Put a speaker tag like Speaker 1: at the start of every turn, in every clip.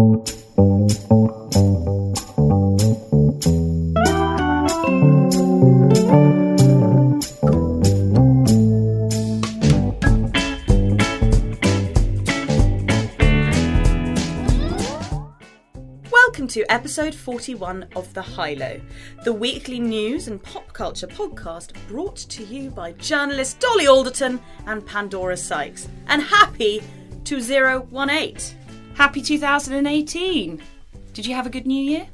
Speaker 1: Welcome to episode 41 of The High Low, the weekly news and pop culture podcast brought to you by journalist Dolly Alderton and Pandora Sykes. And happy 2018.
Speaker 2: Happy 2018. Did you have a good new year?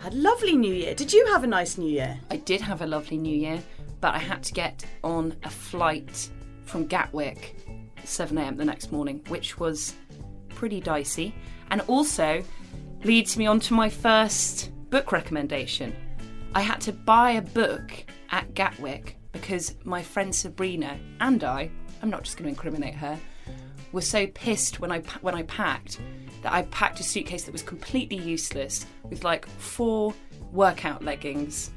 Speaker 1: I Had a lovely new year. Did you have a nice new year?
Speaker 2: I did have a lovely new year, but I had to get on a flight from Gatwick 7am the next morning, which was pretty dicey. And also leads me on to my first book recommendation. I had to buy a book at Gatwick because my friend Sabrina and I, I'm not just going to incriminate her, were so pissed when I when I packed that I packed a suitcase that was completely useless with like four workout leggings,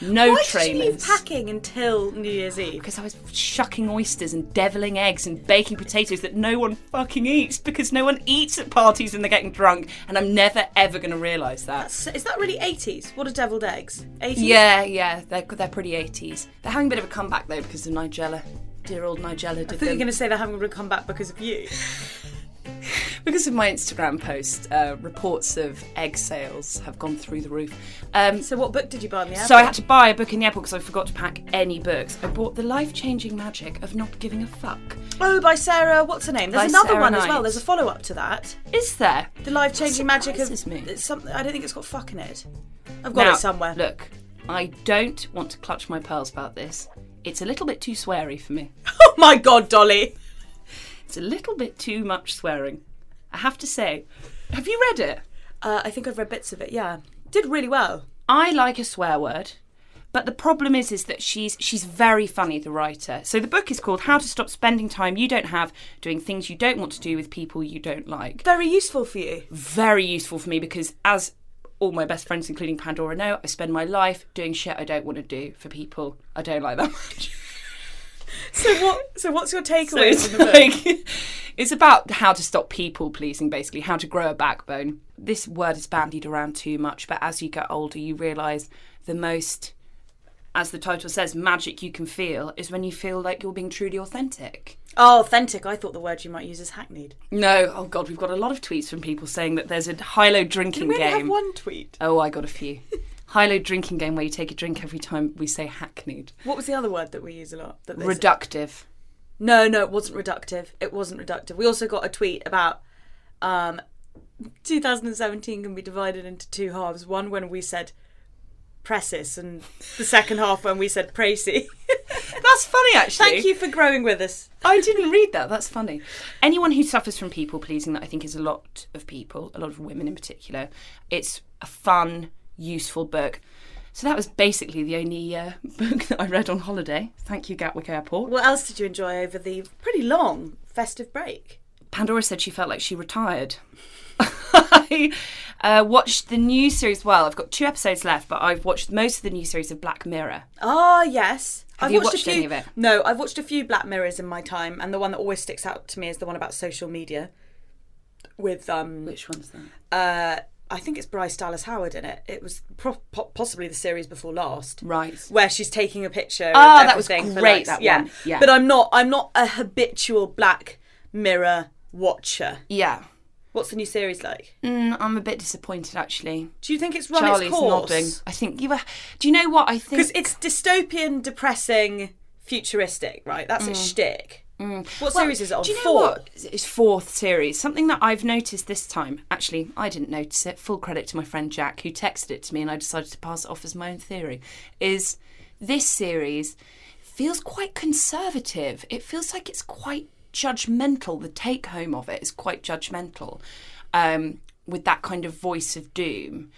Speaker 2: no
Speaker 1: Why
Speaker 2: trainers.
Speaker 1: did you leave packing until New Year's Eve?
Speaker 2: because I was shucking oysters and deviling eggs and baking potatoes that no one fucking eats because no one eats at parties and they're getting drunk, and I'm never ever going to realise that.
Speaker 1: That's- Is that really 80s? What are deviled eggs? 80s?
Speaker 2: Yeah, yeah, they're they're pretty 80s. They're having a bit of a comeback though because of Nigella. Dear old Nigella
Speaker 1: I
Speaker 2: did
Speaker 1: thought you were going to say they're having to come back because of you.
Speaker 2: because of my Instagram post. Uh, reports of egg sales have gone through the roof. Um,
Speaker 1: So, what book did you buy in the airport?
Speaker 2: So I had to buy a book in the airport because I forgot to pack any books. I bought The Life Changing Magic of Not Giving a Fuck.
Speaker 1: Oh, by Sarah, what's her name? There's
Speaker 2: By
Speaker 1: another
Speaker 2: Sarah
Speaker 1: one as well. There's a follow up to that.
Speaker 2: Is there?
Speaker 1: The life changing magic of
Speaker 2: me.
Speaker 1: it's something. I don't think it's got fuck in it. I've got
Speaker 2: Now,
Speaker 1: it somewhere.
Speaker 2: Look, I don't want to clutch my pearls about this. It's a little bit too sweary for me.
Speaker 1: Oh my god, Dolly!
Speaker 2: It's a little bit too much swearing. I have to say. Have you read it?
Speaker 1: Uh, I think I've read bits of it. Yeah, did really well.
Speaker 2: I like a swear word, but the problem is is that she's she's very funny the writer. So the book is called How to Stop Spending Time You Don't Have Doing Things You Don't Want to Do with People You Don't Like.
Speaker 1: Very useful for you.
Speaker 2: Very useful for me because as all my best friends including Pandora know, I spend my life doing shit I don't want to do for people I don't like that much.
Speaker 1: So what? So what's your
Speaker 2: So
Speaker 1: takeaway
Speaker 2: it's
Speaker 1: the book?
Speaker 2: like it's about how to stop people pleasing, basically, how to grow a backbone. This word is bandied around too much, but as you get older, you realise the most, as the title says, magic you can feel is when you feel like you're being truly authentic.
Speaker 1: Oh, authentic. I thought the word you might use is hackneyed.
Speaker 2: No, oh god, we've got a lot of tweets from people saying that there's a high-low drinking
Speaker 1: We
Speaker 2: game.
Speaker 1: have one tweet.
Speaker 2: Oh, I got a few. high-low drinking game where you take a drink every time we say hackneyed.
Speaker 1: What was the other word that we use a lot? That?
Speaker 2: Reductive.
Speaker 1: No, no, it wasn't reductive. It wasn't reductive. We also got a tweet about um, 2017 can be divided into two halves. One when we said presses, and the second half when we said précis.
Speaker 2: That's funny, actually.
Speaker 1: Thank you for growing with us.
Speaker 2: I didn't read that. That's funny. Anyone who suffers from people pleasing, that I think is a lot of people, a lot of women in particular, it's a fun, useful book. So that was basically the only uh, book that I read on holiday. Thank you, Gatwick Airport.
Speaker 1: What else did you enjoy over the pretty long festive break?
Speaker 2: Pandora said she felt like she retired. I uh, watched the new series. Well, I've got two episodes left, but I've watched most of the new series of Black Mirror.
Speaker 1: Ah, yes.
Speaker 2: Have
Speaker 1: I've
Speaker 2: you
Speaker 1: watched,
Speaker 2: watched
Speaker 1: a few.
Speaker 2: any of it?
Speaker 1: No, I've watched a few Black Mirrors in my time, and the one that always sticks out to me is the one about social media. With um,
Speaker 2: Which one's that?
Speaker 1: uh, I think it's Bryce Dallas Howard in it. It was pro- po- possibly the series before last,
Speaker 2: Right.
Speaker 1: where she's taking a picture.
Speaker 2: Oh,
Speaker 1: of
Speaker 2: that was great,
Speaker 1: likes.
Speaker 2: that
Speaker 1: yeah.
Speaker 2: one. Yeah.
Speaker 1: But I'm not. I'm not a habitual Black Mirror watcher.
Speaker 2: Yeah.
Speaker 1: What's the new series like?
Speaker 2: Mm, I'm a bit disappointed actually.
Speaker 1: Do you think it's run
Speaker 2: Charlie's
Speaker 1: its course?
Speaker 2: nodding. I think you were. Do you know what I think?
Speaker 1: Because it's dystopian, depressing, futuristic, right? That's its shtick. What
Speaker 2: Mm. Well,
Speaker 1: series is it on?
Speaker 2: Do you know
Speaker 1: Four.
Speaker 2: what? It's fourth series. Something that I've noticed this time. Actually, I didn't notice it. Full credit to my friend Jack, who texted it to me, and I decided to pass it off as my own theory. Is this series feels quite conservative? It feels like it's quite judgmental. The take home of it is quite judgmental, um, with that kind of voice of doom,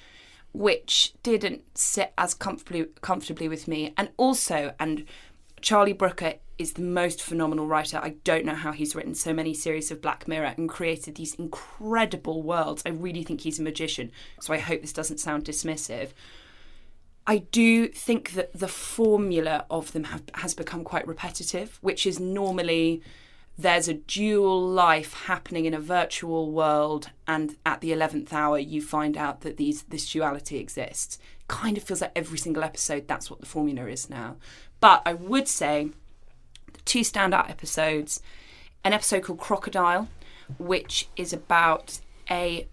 Speaker 2: which didn't sit as comfortably comfortably with me. And also, and Charlie Brooker is the most phenomenal writer. I don't know how he's written so many series of Black Mirror and created these incredible worlds. I really think he's a magician. So I hope this doesn't sound dismissive. I do think that the formula of them have, has become quite repetitive, which is normally there's a dual life happening in a virtual world, and at the eleventh hour you find out that these this duality exists. Kind of feels like every single episode that's what the formula is now. But I would say the two standout episodes, an episode called Crocodile, which is about a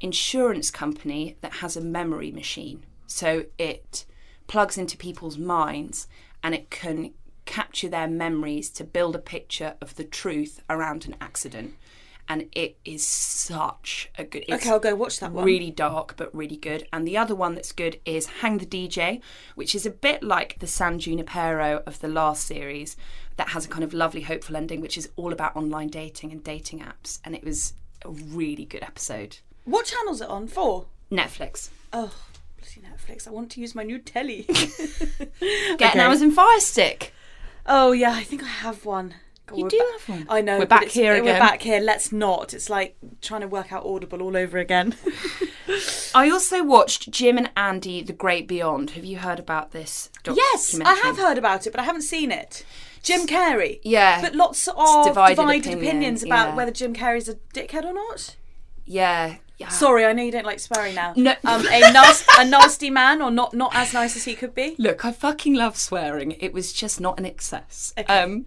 Speaker 2: insurance company that has a memory machine. So it plugs into people's minds and it can capture their memories to build a picture of the truth around an accident. And it is such a good.
Speaker 1: Okay, I'll go watch that one.
Speaker 2: Really dark, but really good. And the other one that's good is Hang the DJ, which is a bit like the San Junipero of the last series, that has a kind of lovely, hopeful ending, which is all about online dating and dating apps. And it was a really good episode.
Speaker 1: What channel's it on? For?
Speaker 2: Netflix.
Speaker 1: Oh, bloody Netflix. I want to use my new telly.
Speaker 2: Get
Speaker 1: Okay.
Speaker 2: an Amazon Fire Stick.
Speaker 1: Oh, yeah, I think I have one. God,
Speaker 2: You do
Speaker 1: ba-
Speaker 2: have one.
Speaker 1: I know.
Speaker 2: We're back here
Speaker 1: We're back here. Let's not. It's like trying to work out Audible all over again.
Speaker 2: I also watched Jim and Andy: The Great Beyond. Have you heard about this?
Speaker 1: yes, I have heard about it, but I haven't seen it. Jim Carrey.
Speaker 2: Yeah.
Speaker 1: But lots of
Speaker 2: divided
Speaker 1: divided,
Speaker 2: opinion,
Speaker 1: opinions about
Speaker 2: yeah.
Speaker 1: whether Jim Carrey's a dickhead or not.
Speaker 2: Yeah, yeah.
Speaker 1: Sorry, I know you don't like swearing now.
Speaker 2: No.
Speaker 1: Um, a, nas- a nasty man or not not as nice as he could be.
Speaker 2: Look, I fucking love swearing. It was just not an excess.
Speaker 1: Okay.
Speaker 2: Um,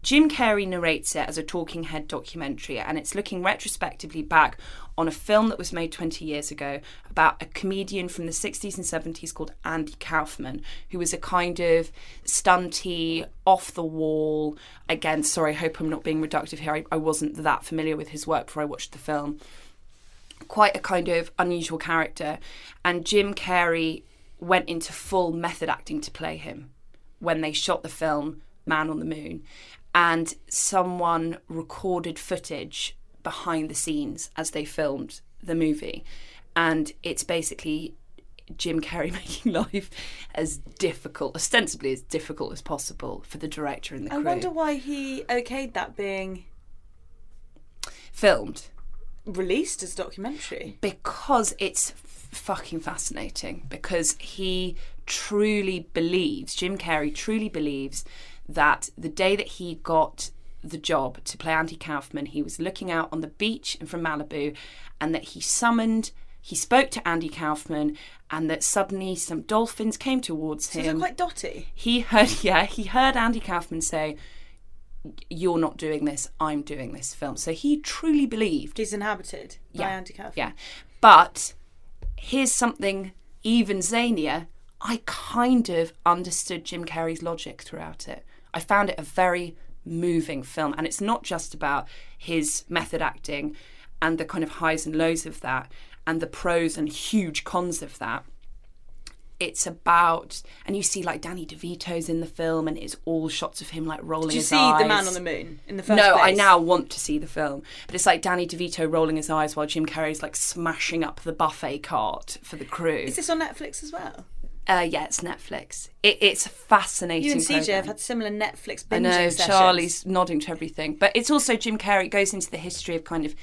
Speaker 2: Jim Carrey narrates it as a talking head documentary, and it's looking retrospectively back on a film that was made 20 years ago about a comedian from the 60s and 70s called Andy Kaufman, who was a kind of stunty, off the wall. Again, sorry, I hope I'm not being reductive here. I, I wasn't that familiar with his work before I watched the film quite a kind of unusual character. And Jim Carrey went into full method acting to play him when they shot the film Man on the Moon. And someone recorded footage behind the scenes as they filmed the movie. And it's basically Jim Carrey making life as difficult, ostensibly as difficult as possible for the director and the
Speaker 1: I
Speaker 2: crew.
Speaker 1: I wonder why he okayed that being
Speaker 2: filmed.
Speaker 1: Released as documentary.
Speaker 2: because it's fucking fascinating because he truly believes Jim Carrey truly believes that the day that he got the job to play Andy Kaufman he was looking out on the beach in from Malibu and that he summoned he spoke to Andy Kaufman and that suddenly some dolphins came towards him.
Speaker 1: So quite dotty.
Speaker 2: he heard yeah he heard Andy Kaufman say you're not doing this I'm doing this film so he truly believed
Speaker 1: He's inhabited by
Speaker 2: yeah,
Speaker 1: Andy Kaufman.
Speaker 2: Yeah. But here's something even zanier. I kind of understood Jim Carrey's logic throughout it. I found it a very moving film. And it's not just about his method acting and the kind of highs and lows of that and the pros and huge cons of that. It's about, and you see like Danny DeVito's in the film, and it's all shots of him like rolling
Speaker 1: Did you
Speaker 2: his
Speaker 1: see
Speaker 2: eyes.
Speaker 1: The Man on the Moon in the first
Speaker 2: No, I now want to see the film. But it's like Danny DeVito rolling his eyes while Jim Carrey's like smashing up the buffet cart for the crew.
Speaker 1: Is this on Netflix as well?
Speaker 2: uh, yeah, it's Netflix. It, it's a fascinating.
Speaker 1: You and CJ have had similar Netflix binging
Speaker 2: I know
Speaker 1: sessions.
Speaker 2: Charlie's nodding to everything, but it's also Jim Carrey it goes into the history of kind of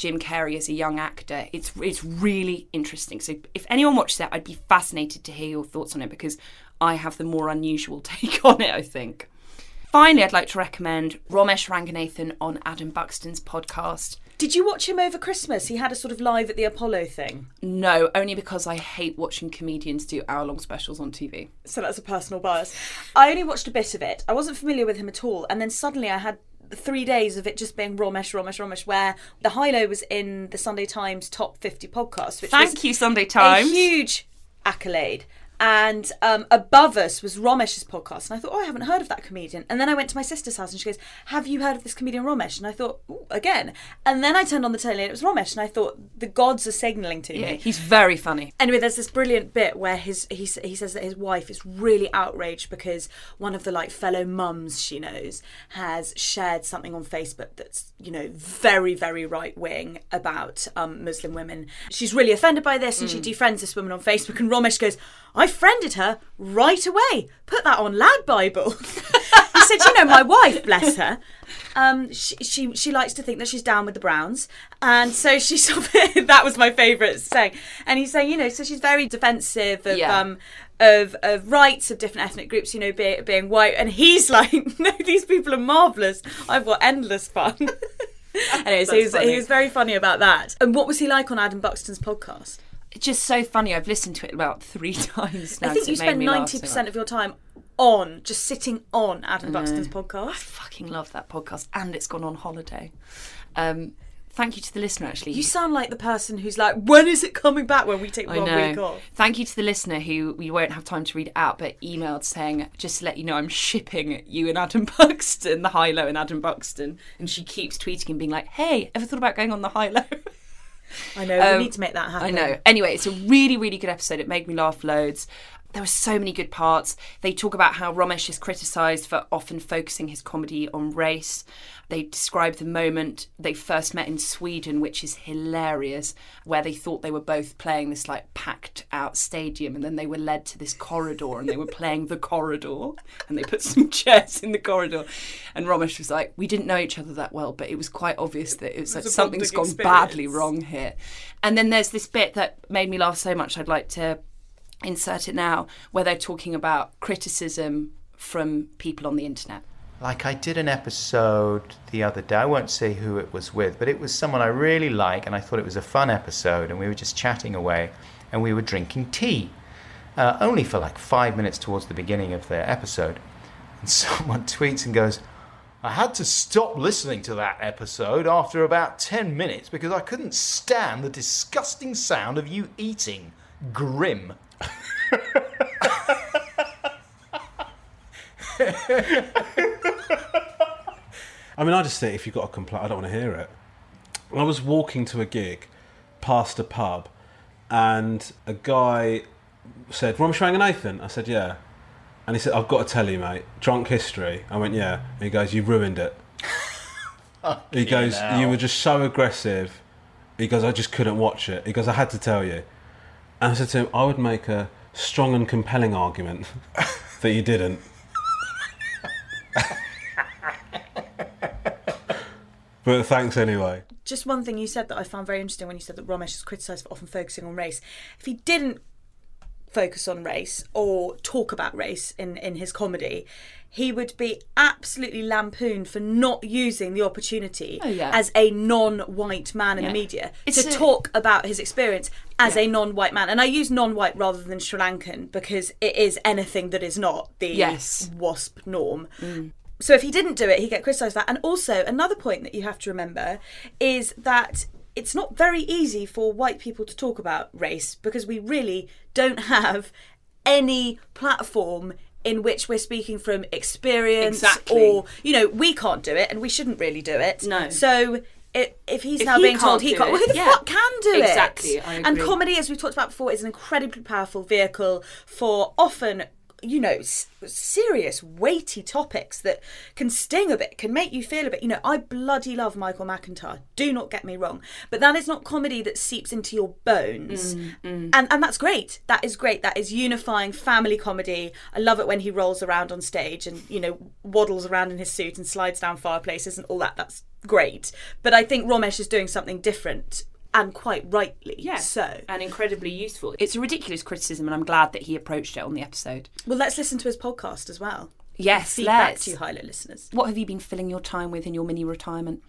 Speaker 2: Jim Carrey as a young actor. It's it's really interesting. So if anyone watches that, I'd be fascinated to hear your thoughts on it because I have the more unusual take on it. I think. Finally, I'd like to recommend Romesh Ranganathan on Adam Buxton's podcast.
Speaker 1: Did you watch him over Christmas? He had a sort of live at the Apollo thing.
Speaker 2: No, only because I hate watching comedians do hour long specials on TV.
Speaker 1: So that's a personal bias. I only watched a bit of it. I wasn't familiar with him at all. And then suddenly I had three days of it just being Romesh, Romesh, Romesh, where the high low was in the Sunday Times top 50 podcast, which
Speaker 2: Thank
Speaker 1: was
Speaker 2: you, Sunday Times.
Speaker 1: a huge accolade. And um, above us was Romesh's podcast. And I thought, oh, I haven't heard of that comedian. And then I went to my sister's house and she goes, Have you heard of this comedian Romesh? And I thought, again. And then I turned on the telly and it was Romesh. And I thought, the gods are signalling to
Speaker 2: Yeah,
Speaker 1: me.
Speaker 2: he's very funny.
Speaker 1: Anyway, there's this brilliant bit where his he he says that his wife is really outraged because one of the like fellow mums she knows has shared something on Facebook that's you know very very right wing about um, Muslim women. She's really offended by this, and she defriends this woman on Facebook. And Romesh goes, "I friended her right away. Put that on Lad Bible." he said, "You know, my wife, bless her." Um, she, she she likes to think that she's down with the Browns, and so she sort of that was my favourite saying. And he's saying, you know, so she's very defensive of
Speaker 2: Yeah.
Speaker 1: um of, of rights of different ethnic groups, you know, be, being white, and he's like, no, these people are marvellous. I've got endless fun. anyway, so he was, he was very funny about that. And what was he like on Adam Buxton's podcast?
Speaker 2: It's just so funny. I've listened to it about three times now.
Speaker 1: I think you spend ninety percent of your time on just sitting on Adam Buxton's podcast.
Speaker 2: I fucking love that podcast, and it's gone on holiday. Um, thank you to the listener. Actually,
Speaker 1: You sound like the person who's like, when is it coming back when we take
Speaker 2: I
Speaker 1: one
Speaker 2: know.
Speaker 1: week off?
Speaker 2: Thank you to the listener who we won't have time to read out, but emailed saying, just to let you know, I'm shipping you and Adam Buxton, the high low and Adam Buxton. And she keeps tweeting and being like, hey, ever thought about going on the high low?
Speaker 1: I know,
Speaker 2: Um,
Speaker 1: we need to make that happen.
Speaker 2: I know. Anyway, it's a really, really good episode. It made me laugh loads. There were so many good parts. They talk about how Romesh is criticised for often focusing his comedy on race. They describe the moment they first met in Sweden, which is hilarious, where they thought they were both playing this like packed out stadium, and then they were led to this corridor and they were playing the corridor, and they put some chairs in the corridor. And Romesh was like, "We didn't know each other that well, but it was quite obvious that it was like something's gone
Speaker 1: bonding
Speaker 2: badly wrong here." And then there's this bit that made me laugh so much. I'd like to insert it now, where they're talking about criticism from people on the internet.
Speaker 3: Like I did an episode the other day. I won't say who it was with, but it was someone I really like, and I thought it was a fun episode. And we were just chatting away, and we were drinking tea, uh, only for like five minutes towards the beginning of the episode. And someone tweets and goes, "I had to stop listening to that episode after about ten minutes because I couldn't stand the disgusting sound of you eating. Grim."
Speaker 4: I mean, I just think if you've got a complaint, I don't want to hear it. I was walking to a gig past a pub, and a guy said, "Rom Nathan." I said, "Yeah," and he said, "I've got to tell you, mate, drunk history." I went, "Yeah." And he goes, "You ruined it." he goes,
Speaker 3: hell.
Speaker 4: "You were just so aggressive." He goes, "I just couldn't watch it." He goes, "I had to tell you." And I said to him, "I would make a strong and compelling argument that you didn't." but thanks anyway.
Speaker 1: Just one thing you said that I found very interesting when you said that Romesh is criticised for often focusing on race. If he didn't focus on race or talk about race in, in his comedy, he would be absolutely lampooned for not using the opportunity
Speaker 2: Oh, yeah.
Speaker 1: as a non-white man in
Speaker 2: Yeah.
Speaker 1: the media
Speaker 2: It's
Speaker 1: to
Speaker 2: a-
Speaker 1: talk about his experience as a non-white man. And I use non-white rather than Sri Lankan because it is anything that is not the
Speaker 2: Yes.
Speaker 1: WASP norm. Mm. So if he didn't do it, he'd get criticised for that. And also, another point that you have to remember is that it's not very easy for white people to talk about race because we really don't have any platform in which we're speaking from experience
Speaker 2: Exactly.
Speaker 1: or you know we can't do it and we shouldn't really do it
Speaker 2: No.
Speaker 1: so it, if he's
Speaker 2: If
Speaker 1: now
Speaker 2: he
Speaker 1: being told he can't,
Speaker 2: it,
Speaker 1: well, who the
Speaker 2: yeah.
Speaker 1: fuck can do
Speaker 2: Exactly,
Speaker 1: it?
Speaker 2: I
Speaker 1: And comedy, as we've talked about before, is an incredibly powerful vehicle for often, you know, s- serious, weighty topics that can sting a bit, can make you feel a bit. You know, I bloody love Michael McIntyre. Do not get me wrong, but that is not comedy that seeps into your bones,
Speaker 2: Mm,
Speaker 1: and and that's great. That is great. That is unifying family comedy. I love it when he rolls around on stage and you know waddles around in his suit and slides down fireplaces and all that. That's great. But I think Romesh is doing something different and quite rightly.
Speaker 2: Yeah.
Speaker 1: So
Speaker 2: and incredibly useful. It's a ridiculous criticism, and I'm glad that he approached it on the episode.
Speaker 1: well, let's listen to his podcast as well.
Speaker 2: Yes,
Speaker 1: Feedback
Speaker 2: let's.
Speaker 1: to you, High Low listeners.
Speaker 2: What have you been filling your time with in your mini retirement?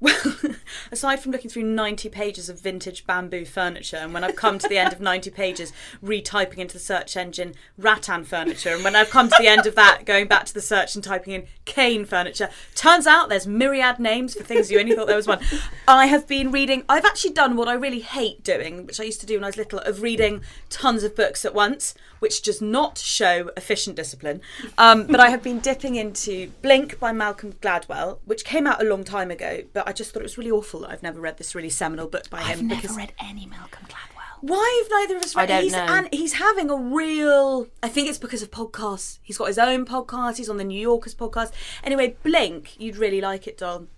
Speaker 1: Well, aside from looking through 90 pages of vintage bamboo furniture, and when I've come to the end of 90 pages, retyping into the search engine rattan furniture, and when I've come to the end of that, going back to the search and typing in cane furniture, turns out there's myriad names for things you only thought there was one. I have been reading, I've actually done what I really hate doing, which I used to do when I was little, of reading tons of books at once, which does not show efficient discipline. Um, but I have been dipping into Blink by Malcolm Gladwell, which came out a long time ago, but I just thought it was really awful that I've never read this really seminal book by him.
Speaker 2: I've never
Speaker 1: because
Speaker 2: read any Malcolm Gladwell.
Speaker 1: why have neither of us
Speaker 2: I
Speaker 1: read
Speaker 2: don't
Speaker 1: he's,
Speaker 2: know.
Speaker 1: And he's having a real. I think it's because of podcasts. He's got his own podcast. He's on the New Yorkers podcast. Anyway, Blink, you'd really like it, Don.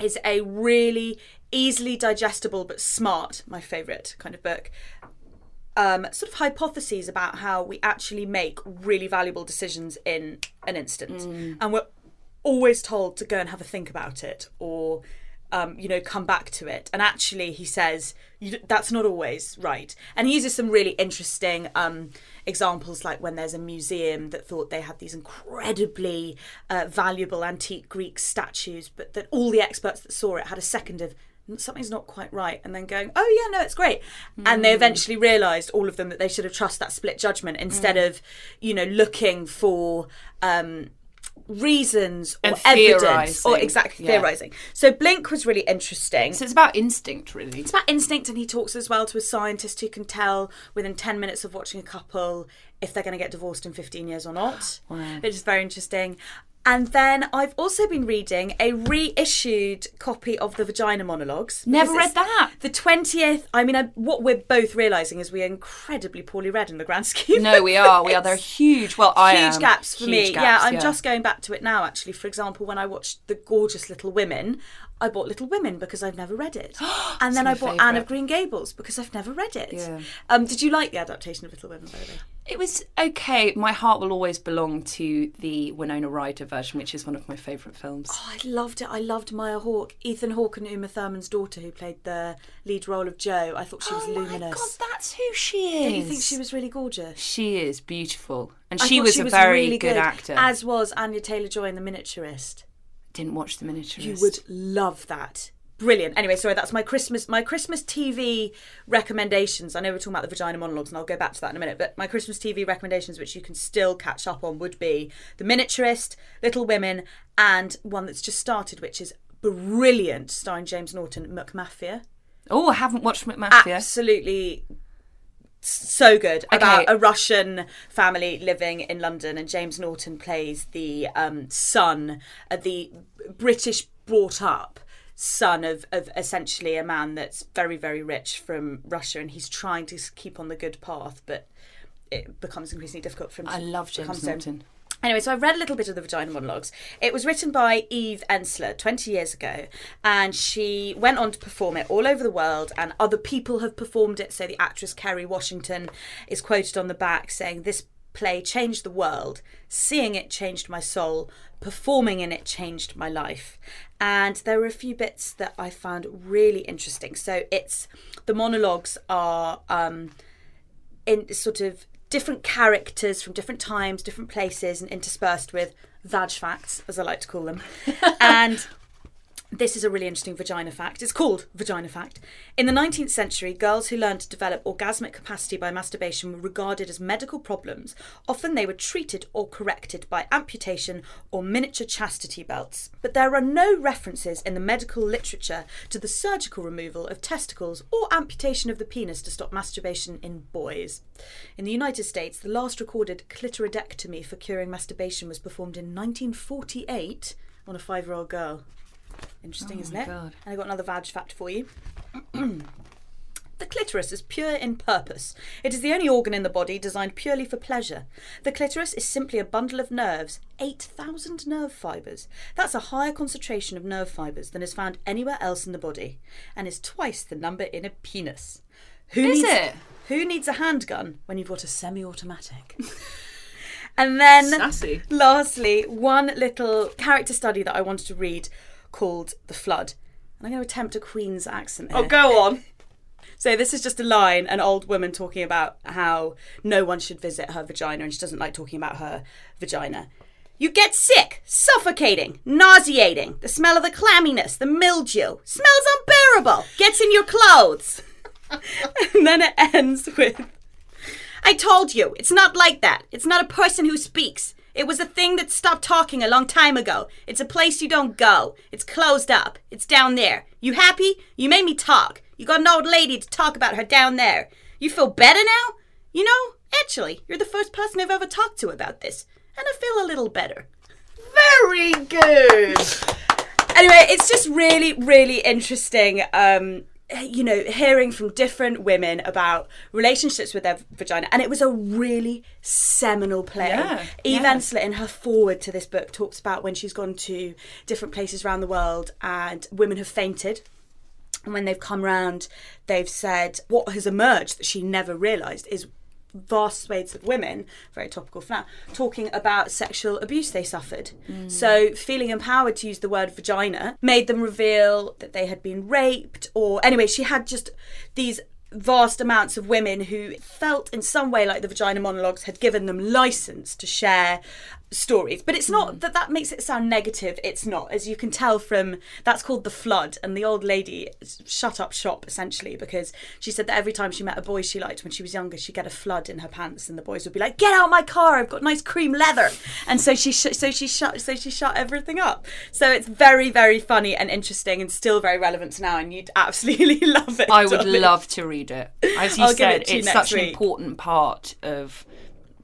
Speaker 1: Is a really easily digestible but smart, my favourite kind of book. Um, sort of hypotheses about how we actually make really valuable decisions in an instant, and we're always told to go and have a think about it or um, you know come back to it. And actually he says you, that's not always right. And he uses some really interesting um, examples like when there's a museum that thought they had these incredibly uh, valuable antique greek statues but that all the experts that saw it had a second of something's not quite right and then going oh yeah no it's great. And they eventually realized all of them that they should have trust that split judgment instead of you know looking for um reasons or evidence or exactly
Speaker 2: Yeah.
Speaker 1: theorizing. So blink was really interesting.
Speaker 2: So it's about instinct, really.
Speaker 1: it's about instinct and he talks as well to a scientist who can tell within 10 minutes of watching a couple if they're going to get divorced in 15 years or not which is very interesting and then I've also been reading a reissued copy of the Vagina Monologues.
Speaker 2: Never read that.
Speaker 1: The 20th. I mean, I, what we're both realising is we're incredibly poorly read in the grand scheme.
Speaker 2: No, we are. We are.
Speaker 1: things
Speaker 2: They're huge. Well, I
Speaker 1: huge
Speaker 2: am.
Speaker 1: gaps for me.
Speaker 2: Huge
Speaker 1: yeah, I'm just going back to it now. Actually, for example, when I watched the gorgeous Little Women, I bought Little Women because I've never read it, and then I bought Anne of. Green Gables because I've never read it.
Speaker 2: Yeah.
Speaker 1: Um, did you like the adaptation of Little Women? By the way,
Speaker 2: It was okay. My heart will always belong to the Winona Ryder version, which is one of my favourite films.
Speaker 1: oh, I loved it. I loved Maya Hawke, Ethan Hawke, and Uma Thurman's daughter, who played the lead role of Jo. I thought she was
Speaker 2: oh
Speaker 1: luminous.
Speaker 2: my god, that's who she is.
Speaker 1: Don't you think she was really gorgeous?
Speaker 2: She is beautiful, and
Speaker 1: I
Speaker 2: she was
Speaker 1: she
Speaker 2: a
Speaker 1: was
Speaker 2: very
Speaker 1: really
Speaker 2: good, actor.
Speaker 1: As was Anya Taylor Joy in The Miniaturist.
Speaker 2: Didn't watch the miniaturist.
Speaker 1: You would love that. Brilliant. Anyway, sorry, that's my Christmas my Christmas TV recommendations. I know we're talking about the vagina monologues, and I'll go back to that in a minute. But my Christmas TV recommendations, which you can still catch up on, would be The Miniaturist, Little Women, and one that's just started, which is brilliant, starring James Norton, McMafia.
Speaker 2: Oh, I haven't watched McMafia.
Speaker 1: Absolutely so good about a Russian family living in London, and James Norton plays the um, son, uh, the British brought up son of, of essentially a man that's very very rich from Russia, and he's trying to keep on the good path, but it becomes increasingly difficult for him. To
Speaker 2: I love James Norton.
Speaker 1: Anyway, so I've read a little bit of the Vagina Monologues. It was written by Eve Ensler 20 years ago, and she went on to perform it all over the world, and other people have performed it. So the actress Kerry Washington is quoted on the back saying, This play changed the world. Seeing it changed my soul. Performing in it changed my life. And there were a few bits that I found really interesting. So it's the monologues are. Um, in sort of different characters from different times, different places, and interspersed with vag facts, as I like to call them. and this is a really interesting vagina fact. It's called Vagina Fact. In the 19th century, girls who learned to develop orgasmic capacity by masturbation were regarded as medical problems. Often they were treated or corrected by amputation or miniature chastity belts. But there are no references in the medical literature to the surgical removal of testicles or amputation of the penis to stop masturbation in boys. In the United States, the last recorded clitoridectomy for curing masturbation was performed in 1948 on a five year old girl. Interesting, oh isn't it?
Speaker 2: God.
Speaker 1: And I got another vag fact for you. The clitoris is pure in purpose. It is the only organ in the body designed purely for pleasure. The clitoris is simply a bundle of nerves, 8,000 nerve fibres. That's a higher concentration of nerve fibres than is found anywhere else in the body, and is twice the number in a penis. Who
Speaker 2: Is
Speaker 1: needs,
Speaker 2: it?
Speaker 1: Who needs a handgun when you've got a semi automatic? and then
Speaker 2: Sassy.
Speaker 1: Lastly, one little character study that I wanted to read called The Flood. And I'm going to attempt a Queen's accent oh, here.
Speaker 2: Oh, go on.
Speaker 1: So this is just a line, an old woman talking about how no one should visit her vagina and she doesn't like talking about her vagina. You get sick, suffocating, nauseating. The smell of the clamminess, the mildew. Smells unbearable. Gets in your clothes. and then it ends with I told you, it's not like that. It's not a person who speaks. It was a thing that stopped talking a long time ago. It's a place you don't go. It's closed up. It's down there. You happy? You made me talk. You got an old lady to talk about her down there. You feel better now? You know, actually, you're the first person I've ever talked to about this, and I feel a little better.
Speaker 5: Very good.
Speaker 1: Anyway, it's just really, really interesting. Um, you know, hearing from different women about relationships with their vagina, and it was a really seminal play.
Speaker 2: Yeah,
Speaker 1: Eve
Speaker 2: yeah.
Speaker 1: Ensler, in her forward to this book, talks about when she's gone to different places around the world and women have fainted. And when they've come round, they've said what has emerged that she never realised is vast swathes of women, very topical for now, talking about sexual abuse they suffered. Mm. So feeling empowered to use the word vagina made them reveal that they had been raped or anyway, she had just these vast amounts of women who felt in some way like the vagina monologues had given them license to share stories but it's not hmm. that that makes it sound negative. It's not. As you can tell from that's called the flood and the old lady shut up shop essentially because she said that every time she met a boy she liked when she was younger she'd get a flood in her pants and the boys would be like get out of my car i've got nice cream leather. And so she sh- so she shut so she shut everything up. So it's very very funny and interesting and still very relevant to now and you'd absolutely love it
Speaker 2: I would
Speaker 1: darling.
Speaker 2: love to read it. As you
Speaker 1: I'll
Speaker 2: said,
Speaker 1: it
Speaker 2: it's such an important part of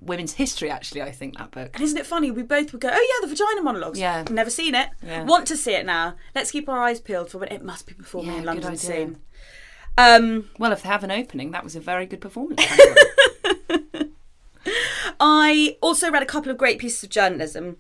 Speaker 2: women's history. Actually, I think that book.
Speaker 1: And isn't it funny? We both would go, "Oh yeah, the vagina monologues."
Speaker 2: Yeah.
Speaker 1: never seen it.
Speaker 2: Yeah.
Speaker 1: Want to see it now. Let's keep our eyes peeled for when it must be me
Speaker 2: Yeah,
Speaker 1: in London soon. Um,
Speaker 2: Well, if they have an opening, that was a very good performance.
Speaker 1: I also read a couple of great pieces of journalism.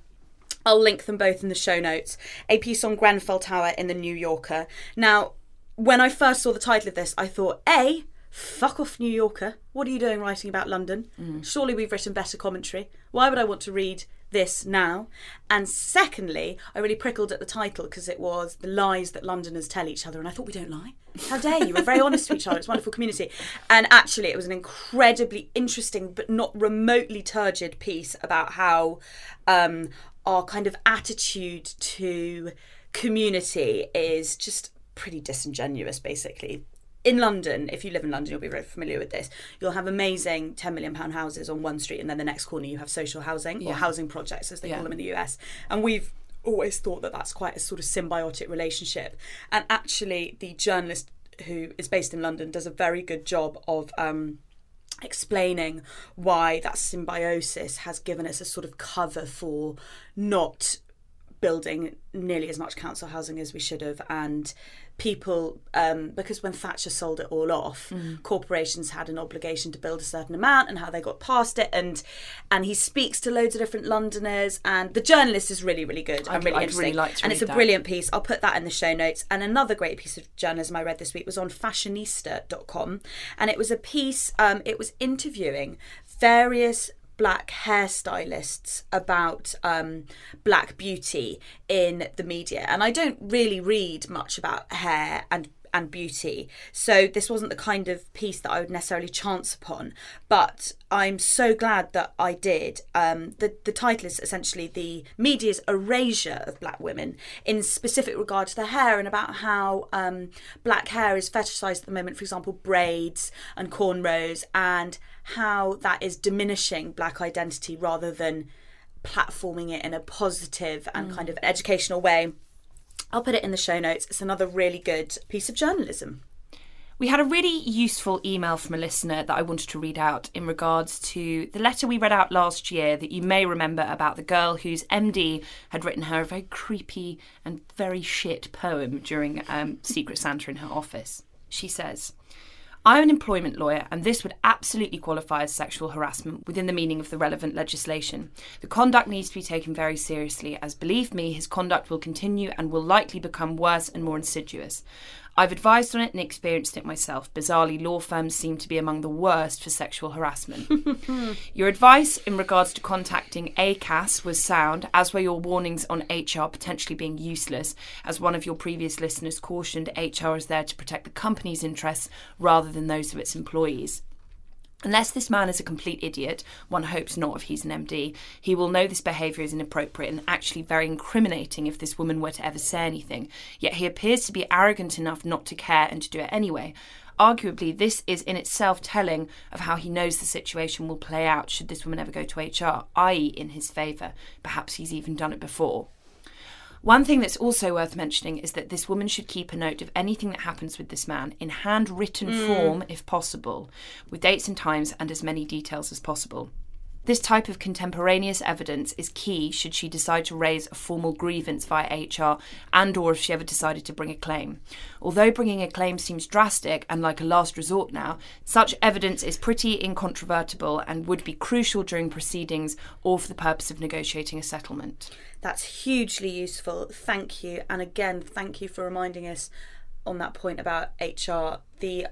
Speaker 1: I'll link them both in the show notes. A piece on Grenfell Tower in the New Yorker. Now, when I first saw the title of this, I thought, A, fuck off, New Yorker. What are you doing writing about London? Surely we've written better commentary. Why would I want to read this now? And secondly, I really prickled at the title because it was the lies that Londoners tell each other. And I thought, we don't lie. How dare you? We're very honest to each other. It's a wonderful community. And actually, it was an incredibly interesting but not remotely turgid piece about how um, our kind of attitude to community is just pretty disingenuous, basically. In London, if you live in London, you'll be very familiar with this. You'll have amazing £10 million houses on one street, and then the next corner you have social housing or housing projects, as they
Speaker 2: Yeah.
Speaker 1: call them in the US. And we've always thought that that's quite a sort of symbiotic relationship. And actually, the journalist who is based in London does a very good job of. Um, explaining why that symbiosis has given us a sort of cover for not building nearly as much council housing as we should have and people um, because when Thatcher sold it all off corporations had an obligation to build a certain amount and how they got past it. And and he speaks to loads of different Londoners and the journalist is really really good and really
Speaker 2: I'd
Speaker 1: interesting.
Speaker 2: really like
Speaker 1: and it's a
Speaker 2: that.
Speaker 1: brilliant piece. I'll put that in the show notes. And another great piece of journalism I read this week was on fashionista.com and it was a piece um, it was interviewing various black hairstylists about um, black beauty in the media. And I don't really read much about hair and and beauty. So this wasn't the kind of piece that I would necessarily chance upon but I'm so glad that I did. Um, the, the title is essentially the media's erasure of black women in specific regard to their hair and about how um, black hair is fetishized at the moment for example braids and cornrows and how that is diminishing black identity rather than platforming it in a positive and kind of educational way. I'll put it in the show notes. It's another really good piece of journalism.
Speaker 2: We had a really useful email from a listener that I wanted to read out in regards to the letter we read out last year that you may remember about the girl whose MD had written her a very creepy and very shit poem during um, Secret Santa in her office. She says, I'm an employment lawyer, and this would absolutely qualify as sexual harassment within the meaning of the relevant legislation. The conduct needs to be taken very seriously, as believe me, his conduct will continue and will likely become worse and more insidious. I've advised on it and experienced it myself. Bizarrely, law firms seem to be among the worst for sexual harassment. your advice in regards to contacting ACAS was sound, as were your warnings on HR potentially being useless. As one of your previous listeners cautioned, HR is there to protect the company's interests rather than those of its employees. Unless this man is a complete idiot, one hopes not if he's an MD, he will know this behaviour is inappropriate and actually very incriminating if this woman were to ever say anything. Yet he appears to be arrogant enough not to care and to do it anyway. Arguably, this is in itself telling of how he knows the situation will play out should this woman ever go to HR, i.e., in his favour. Perhaps he's even done it before. One thing that's also worth mentioning is that this woman should keep a note of anything that happens with this man in handwritten mm. form, if possible, with dates and times and as many details as possible. This type of contemporaneous evidence is key should she decide to raise a formal grievance via HR and or if she ever decided to bring a claim. Although bringing a claim seems drastic and like a last resort now, such evidence is pretty incontrovertible and would be crucial during proceedings or for the purpose of negotiating a settlement.
Speaker 1: That's hugely useful. Thank you. And again, thank you for reminding us on that point about HR. The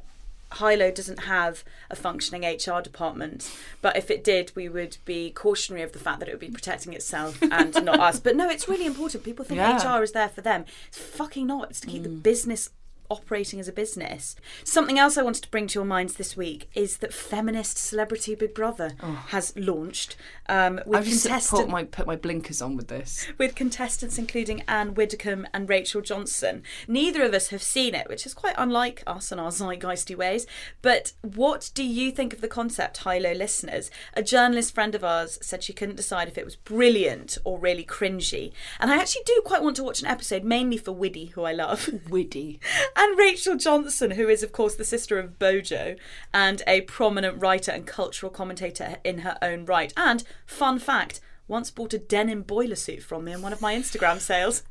Speaker 1: High Low doesn't have a functioning HR department, but if it did, we would be cautionary of the fact that it would be protecting itself and not us. But no, it's really important. People think
Speaker 2: Yeah.
Speaker 1: HR is there for them. It's fucking not. It's to keep the mm. business operating as a business. Something else I wanted to bring to your minds this week is that feminist celebrity Big Brother has launched um, with
Speaker 2: I've just
Speaker 1: contestant
Speaker 2: put my, put my blinkers on with this.
Speaker 1: with contestants including Ann Widdecombe and Rachel Johnson. Neither of us have seen it, which is quite unlike us and our zeitgeisty ways. But what do you think of the concept, high low listeners? A journalist friend of ours said she couldn't decide if it was brilliant or really cringy. And I actually do quite want to watch an episode, mainly for Widdy, who I love.
Speaker 2: Widdy.
Speaker 1: and Rachel Johnson, who is, of course, the sister of Bojo and a prominent writer and cultural commentator in her own right. And, fun fact, once bought a denim boiler suit from me in one of my Instagram sales.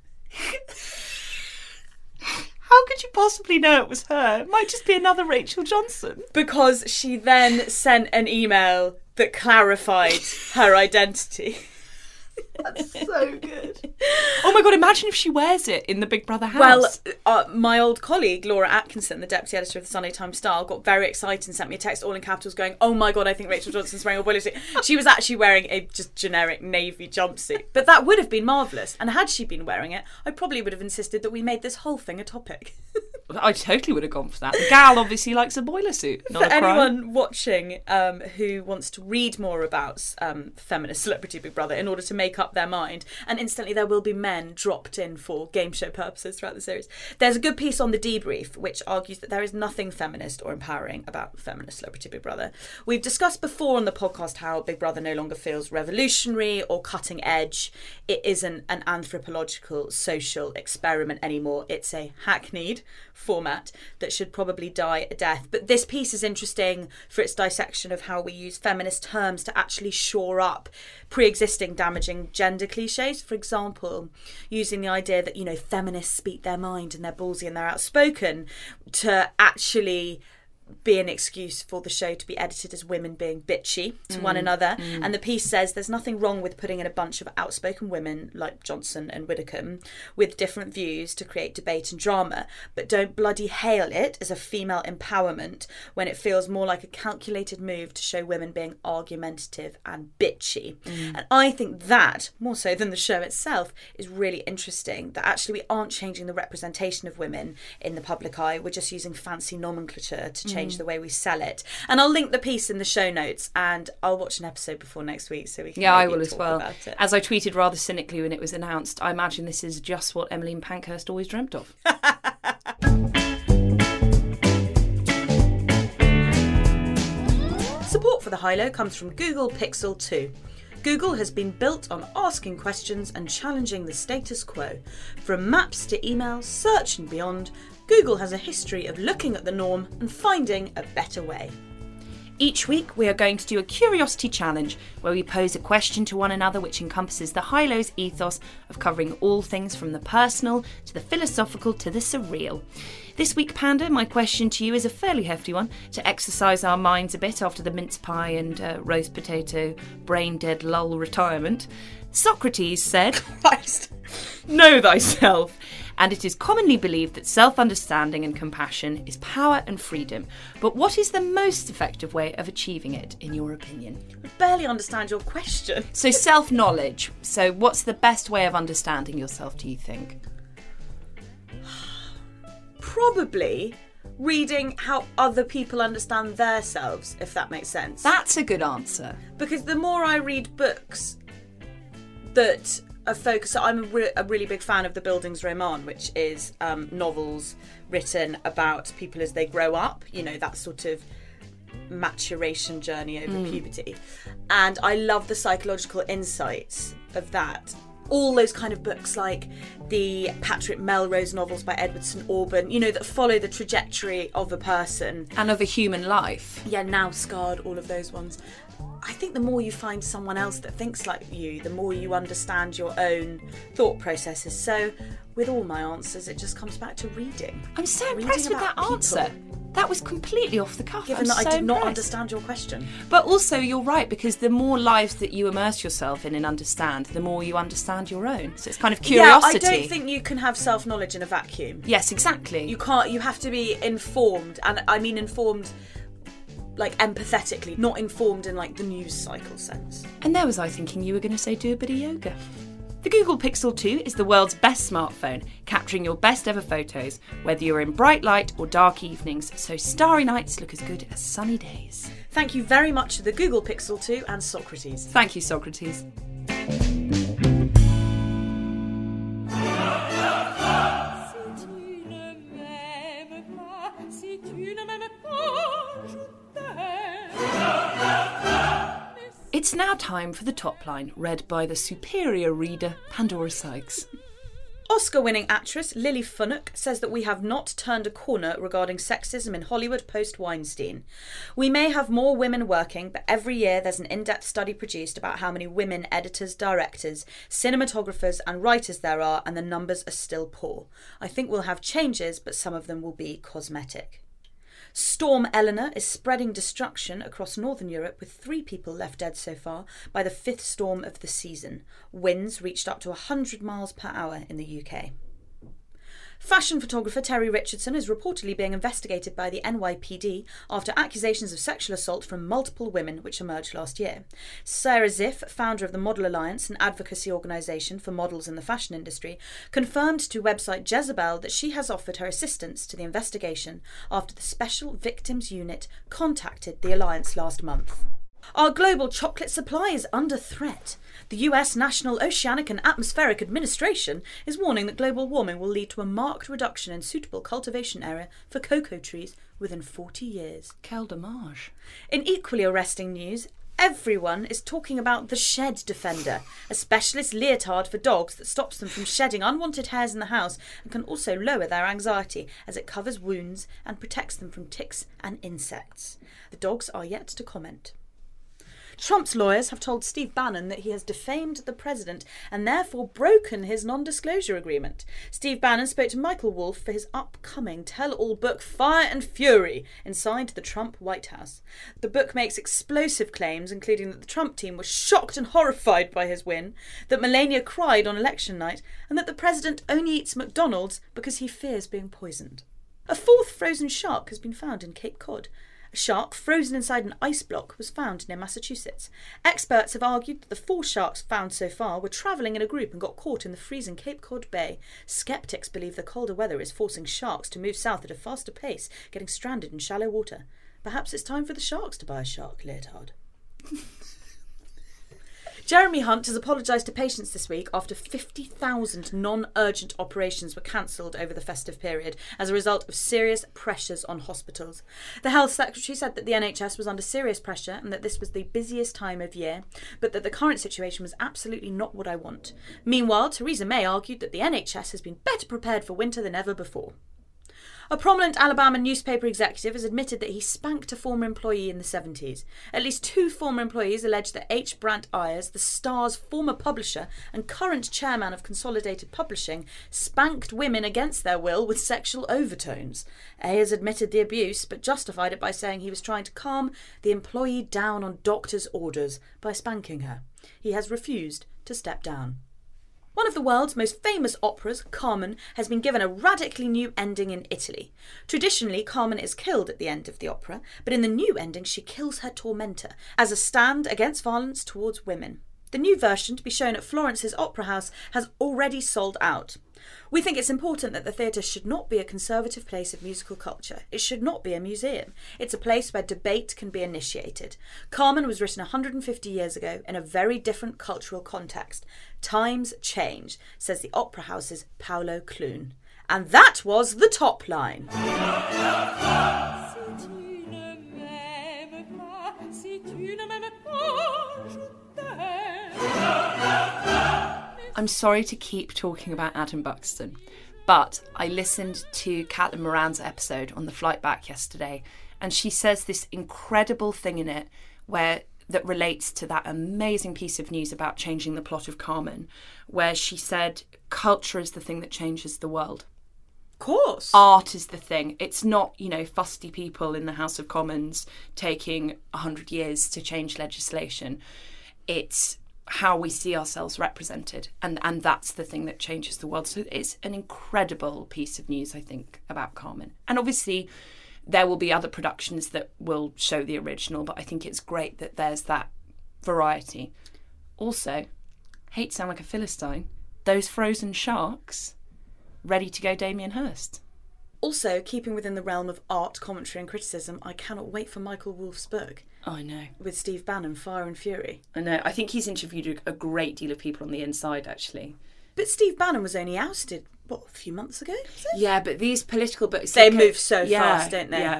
Speaker 2: How could you possibly know it was her? It might just be another Rachel Johnson.
Speaker 1: Because she then sent an email that clarified her identity.
Speaker 2: That's so good. Oh my god, imagine if she wears it in the Big Brother house.
Speaker 1: Well, uh, my old colleague Laura Atkinson, the deputy editor of the Sunday Times Style, got very excited and sent me a text all in capitals going, "Oh my god, I think Rachel Johnson's wearing a boiler suit." She was actually wearing a just generic navy jumpsuit, but that would have been marvelous. And had she been wearing it, I probably would have insisted that we made this whole thing a topic.
Speaker 2: I totally would have gone for that. The gal obviously likes a boiler suit. Not
Speaker 1: For
Speaker 2: a
Speaker 1: anyone watching um, who wants to read more about um, feminist celebrity Big Brother in order to make up their mind, and instantly there will be men dropped in for game show purposes throughout the series. There's a good piece on the debrief which argues that there is nothing feminist or empowering about feminist celebrity Big Brother. We've discussed before on the podcast how Big Brother no longer feels revolutionary or cutting edge. It isn't an anthropological social experiment anymore. It's a hackneyed format that should probably die a death. But this piece is interesting for its dissection of how we use feminist terms to actually shore up pre existing damaging gender cliches. For example, using the idea that, you know, feminists speak their mind and they're ballsy and they're outspoken to actually be an excuse for the show to be edited as women being bitchy to one mm, another. Mm. And the piece says there's nothing wrong with putting in a bunch of outspoken women like Johnson and Widdecombe with different views to create debate and drama, but don't bloody hail it as a female empowerment when it feels more like a calculated move to show women being argumentative and bitchy. Mm. And I think that, more so than the show itself, is really interesting that actually we aren't changing the representation of women in the public eye, we're just using fancy nomenclature to change Mm. the way we sell it. And I'll link the piece in the show notes and I'll watch an episode before next week so we can
Speaker 2: Yeah, I will as well. As I tweeted rather cynically when it was announced, I imagine this is just what Emmeline Pankhurst always dreamt of.
Speaker 1: Support for the High Low comes from Google Pixel 2. Google has been built on asking questions and challenging the status quo. From maps to email, search and beyond, Google has a history of looking at the norm and finding a better way.
Speaker 2: Each week, we are going to do a curiosity challenge where we pose a question to one another which encompasses the high lows ethos of covering all things from the personal to the philosophical to the surreal. This week, Panda, my question to you is a fairly hefty one to exercise our minds a bit after the mince pie and uh, roast potato brain dead lull retirement. Socrates said,
Speaker 1: Christ.
Speaker 2: Know thyself. And it is commonly believed that self understanding and compassion is power and freedom. But what is the most effective way of achieving it, in your opinion?
Speaker 1: I barely understand your question.
Speaker 2: So, self knowledge. So, what's the best way of understanding yourself, do you think?
Speaker 1: Probably reading how other people understand themselves, if that makes sense.
Speaker 2: That's a good answer.
Speaker 1: because the more I read books that are focused, I'm a, re- a really big fan of the Bildungsroman, which is um, novels written about people as they grow up. You know that sort of maturation journey over puberty, and I love the psychological insights of that. All those kind of books, like the Patrick Melrose novels by Edward St Aubyn, you know, that follow the trajectory of a person
Speaker 2: And of a human life.
Speaker 1: yeah, now scarred, all of those ones. I think the more you find someone else that thinks like you, the more you understand your own thought processes. So, with all my answers, it just comes back to reading.
Speaker 2: I'm so
Speaker 1: Reading
Speaker 2: impressed with that
Speaker 1: people.
Speaker 2: answer. That was completely off the cuff.
Speaker 1: Given
Speaker 2: I'm
Speaker 1: that
Speaker 2: so
Speaker 1: I did not understand your question.
Speaker 2: But also, you're right because the more lives that you immerse yourself in and understand, the more you understand your own. So it's kind of curiosity.
Speaker 1: Yeah, I don't think you can have self knowledge in a vacuum.
Speaker 2: Yes, exactly.
Speaker 1: You can't. You have to be informed, and I mean informed, like empathetically, not informed in like the news cycle sense.
Speaker 2: And there was I thinking you were going to say do a bit of yoga. The Google Pixel 2 is the world's best smartphone, capturing your best ever photos, whether you're in bright light or dark evenings, so starry nights look as good as sunny days.
Speaker 1: Thank you very much to the Google Pixel 2 and Socrates.
Speaker 2: Thank you, Socrates. It's now time for the top line, read by the superior reader, Pandora Sykes.
Speaker 1: Oscar winning actress Lily Funnock says that we have not turned a corner regarding sexism in Hollywood post Weinstein. We may have more women working, but every year there's an in depth study produced about how many women editors, directors, cinematographers, and writers there are, and the numbers are still poor. I think we'll have changes, but some of them will be cosmetic. Storm Eleanor is spreading destruction across northern Europe with three people left dead so far by the fifth storm of the season. Winds reached up to 100 miles per hour in the UK. Fashion photographer Terry Richardson is reportedly being investigated by the NYPD after accusations of sexual assault from multiple women, which emerged last year. Sara Ziff, founder of the Model Alliance, an advocacy organisation for models in the fashion industry, confirmed to website Jezebel that she has offered her assistance to the investigation after the Special Victims Unit contacted the Alliance last month. Our global chocolate supply is under threat. The US National Oceanic and Atmospheric Administration is warning that global warming will lead to a marked reduction in suitable cultivation area for cocoa trees within 40 years.
Speaker 2: Quel dommage.
Speaker 1: In equally arresting news, everyone is talking about the Shed Defender, a specialist leotard for dogs that stops them from shedding unwanted hairs in the house and can also lower their anxiety as it covers wounds and protects them from ticks and insects. The dogs are yet to comment. Trump's lawyers have told Steve Bannon that he has defamed the president and therefore broken his non disclosure agreement. Steve Bannon spoke to Michael Wolff for his upcoming tell all book Fire and Fury inside the Trump White House. The book makes explosive claims, including that the Trump team was shocked and horrified by his win, that Melania cried on election night, and that the president only eats McDonald's because he fears being poisoned. A fourth frozen shark has been found in Cape Cod. A shark frozen inside an ice block was found near Massachusetts. Experts have argued that the four sharks found so far were travelling in a group and got caught in the freezing Cape Cod Bay. Skeptics believe the colder weather is forcing sharks to move south at a faster pace, getting stranded in shallow water. Perhaps it's time for the sharks to buy a shark leotard. Jeremy Hunt has apologised to patients this week after 50,000 non urgent operations were cancelled over the festive period as a result of serious pressures on hospitals. The Health Secretary said that the NHS was under serious pressure and that this was the busiest time of year, but that the current situation was absolutely not what I want. Meanwhile, Theresa May argued that the NHS has been better prepared for winter than ever before. A prominent Alabama newspaper executive has admitted that he spanked a former employee in the 70s. At least two former employees allege that H. Brant Ayers, the Star's former publisher and current chairman of Consolidated Publishing, spanked women against their will with sexual overtones. Ayers admitted the abuse, but justified it by saying he was trying to calm the employee down on doctor's orders by spanking her. He has refused to step down. One of the world's most famous operas, Carmen, has been given a radically new ending in Italy. Traditionally, Carmen is killed at the end of the opera, but in the new ending, she kills her tormentor as a stand against violence towards women. The new version, to be shown at Florence's Opera House, has already sold out. We think it's important that the theatre should not be a conservative place of musical culture. It should not be a museum. It's a place where debate can be initiated. Carmen was written 150 years ago in a very different cultural context. Times change, says the Opera House's Paolo Clune. And that was the top line.
Speaker 6: Si tu ne m'aimes pas, si tu ne m'aimes pas, je t'aime.
Speaker 2: I'm sorry to keep talking about Adam Buxton, but I listened to Caitlin Moran's episode on the flight back yesterday, and she says this incredible thing in it where that relates to that amazing piece of news about changing the plot of Carmen, where she said culture is the thing that changes the world.
Speaker 1: Of course.
Speaker 2: Art is the thing. It's not, you know, fusty people in the House of Commons taking 100 years to change legislation. It's how we see ourselves represented and and that's the thing that changes the world. So it's an incredible piece of news i think about carmen. And obviously there will be other productions that will show the original but i think it's great that there's that variety. Also hate sound like a philistine those frozen sharks ready to go damien hirst
Speaker 1: Also, keeping within the realm of art, commentary, and criticism, I cannot wait for Michael Wolff's book oh,
Speaker 2: i know
Speaker 1: with Steve Bannon, Fire and Fury.
Speaker 2: i know i think he's interviewed a great deal of people on the inside actually
Speaker 1: But Steve Bannon was only ousted, what, a few months ago?
Speaker 2: yeah but these political books
Speaker 1: They move so
Speaker 2: Yeah,
Speaker 1: fast, don't they?
Speaker 2: yeah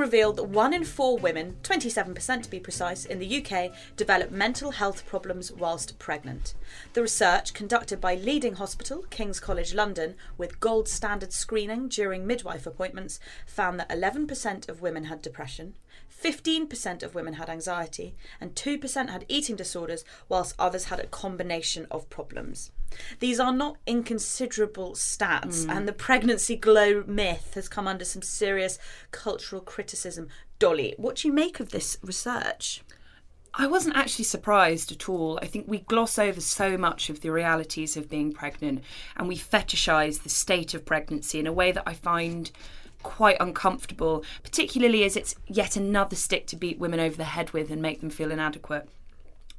Speaker 1: Revealed that one in four women, 27% to be precise, in the UK develop mental health problems whilst pregnant. The research, conducted by leading hospital, King's College London, with gold standard screening during midwife appointments, found that 11% of women had depression, 15% of women had anxiety, and 2% had eating disorders, whilst others had a combination of problems. These are not inconsiderable stats, mm. and the pregnancy glow myth has come under some serious cultural criticism. Dolly, what do you make of this research?
Speaker 2: I wasn't actually surprised at all. I think we gloss over so much of the realities of being pregnant and we fetishize the state of pregnancy in a way that I find quite uncomfortable, particularly as it's yet another stick to beat women over the head with and make them feel inadequate,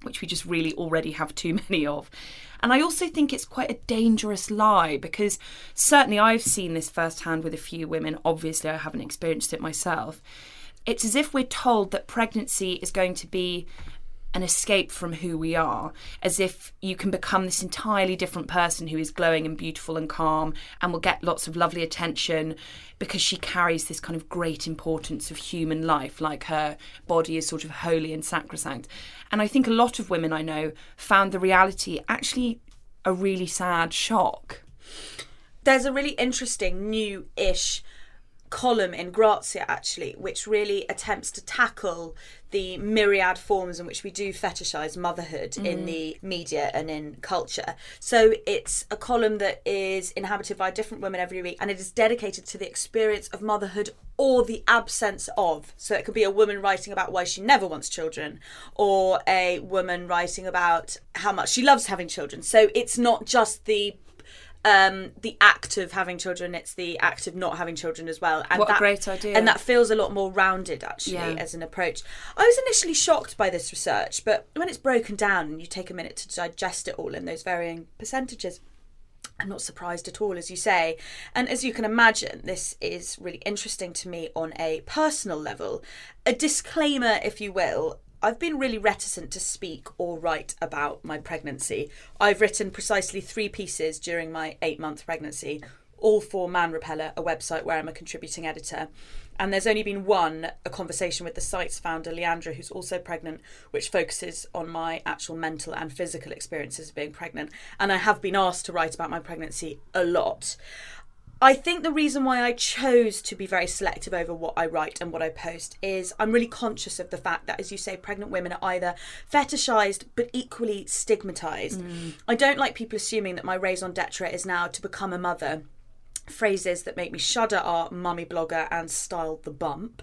Speaker 2: which we just really already have too many of. And I also think it's quite a dangerous lie because certainly I've seen this firsthand with a few women. Obviously, I haven't experienced it myself it's as if we're told that pregnancy is going to be an escape from who we are, as if you can become this entirely different person who is glowing and beautiful and calm and will get lots of lovely attention because she carries this kind of great importance of human life, like her body is sort of holy and sacrosanct. And I think a lot of women I know found the reality actually a really sad shock.
Speaker 1: There's a really interesting new ish column in Grazia actually, which really attempts to tackle the myriad forms in which we do fetishize motherhood in mm-hmm. the media and in culture. So it's a column that is inhabited by different women every week and it is dedicated to the experience of motherhood or the absence of. So it could be a woman writing about why she never wants children or a woman writing about how much she loves having children. So it's not just the um the act of having children it's the act of not having children as well and
Speaker 2: What a
Speaker 1: that,
Speaker 2: great idea.
Speaker 1: and that feels a lot more rounded actually
Speaker 2: Yeah.
Speaker 1: as an approach i was initially shocked by this research but when it's broken down and you take a minute to digest it all in those varying percentages I'm not surprised at all, as you say. And as you can imagine, this is really interesting to me on a personal level. A disclaimer, if you will. I've been really reticent to speak or write about my pregnancy. I've written precisely three pieces during my eight month pregnancy, all for Man Repeller, a website where I'm a contributing editor. And there's only been one, a conversation with the site's founder, Leandra, who's also pregnant, which focuses on my actual mental and physical experiences of being pregnant. And I have been asked to write about my pregnancy a lot. I think the reason why I chose to be very selective over what I write and what I post is I'm really conscious of the fact that, as you say, pregnant women are either fetishized but equally stigmatized. Mm. I don't like people assuming that my raison d'etre is now to become a mother. Phrases that make me shudder are mummy blogger and style the bump.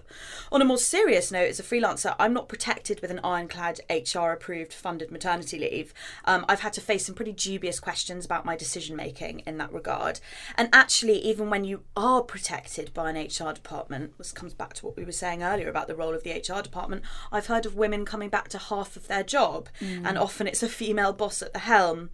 Speaker 1: On a more serious note, as a freelancer, I'm not protected with an ironclad HR approved funded maternity leave. Um, I've had to face some pretty dubious questions about my decision making in that regard. And actually, even when you are protected by an HR department, this comes back to what we were saying earlier about the role of the HR department, I've heard of women coming back to half of their job, and often it's a female boss at the helm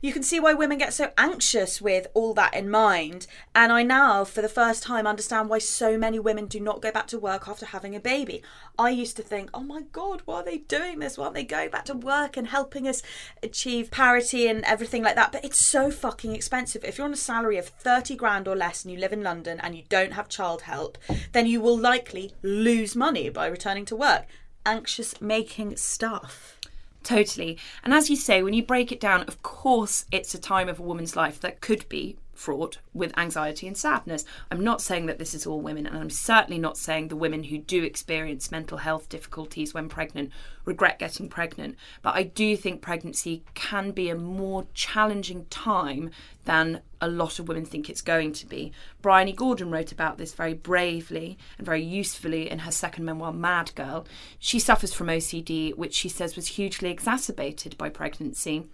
Speaker 1: you can see why women get so anxious with all that in mind. And I now, for the first time, understand why so many women do not go back to work after having a baby. I used to think, oh my God, why are they doing this? Why aren't they going back to work and helping us achieve parity and everything like that? But it's so fucking expensive. If you're on a salary of 30 grand or less and you live in London and you don't have child help, then you will likely lose money by returning to work. Anxious making stuff.
Speaker 2: Totally. And as you say, when you break it down, of course, it's a time of a woman's life that could be fraught with anxiety and sadness. I'm not saying that this is all women, and I'm certainly not saying the women who do experience mental health difficulties when pregnant regret getting pregnant. But I do think pregnancy can be a more challenging time than a lot of women think it's going to be. Bryony Gordon wrote about this very bravely and very usefully in her second memoir, Mad Girl. She suffers from OCD, which she says was hugely exacerbated by pregnancy.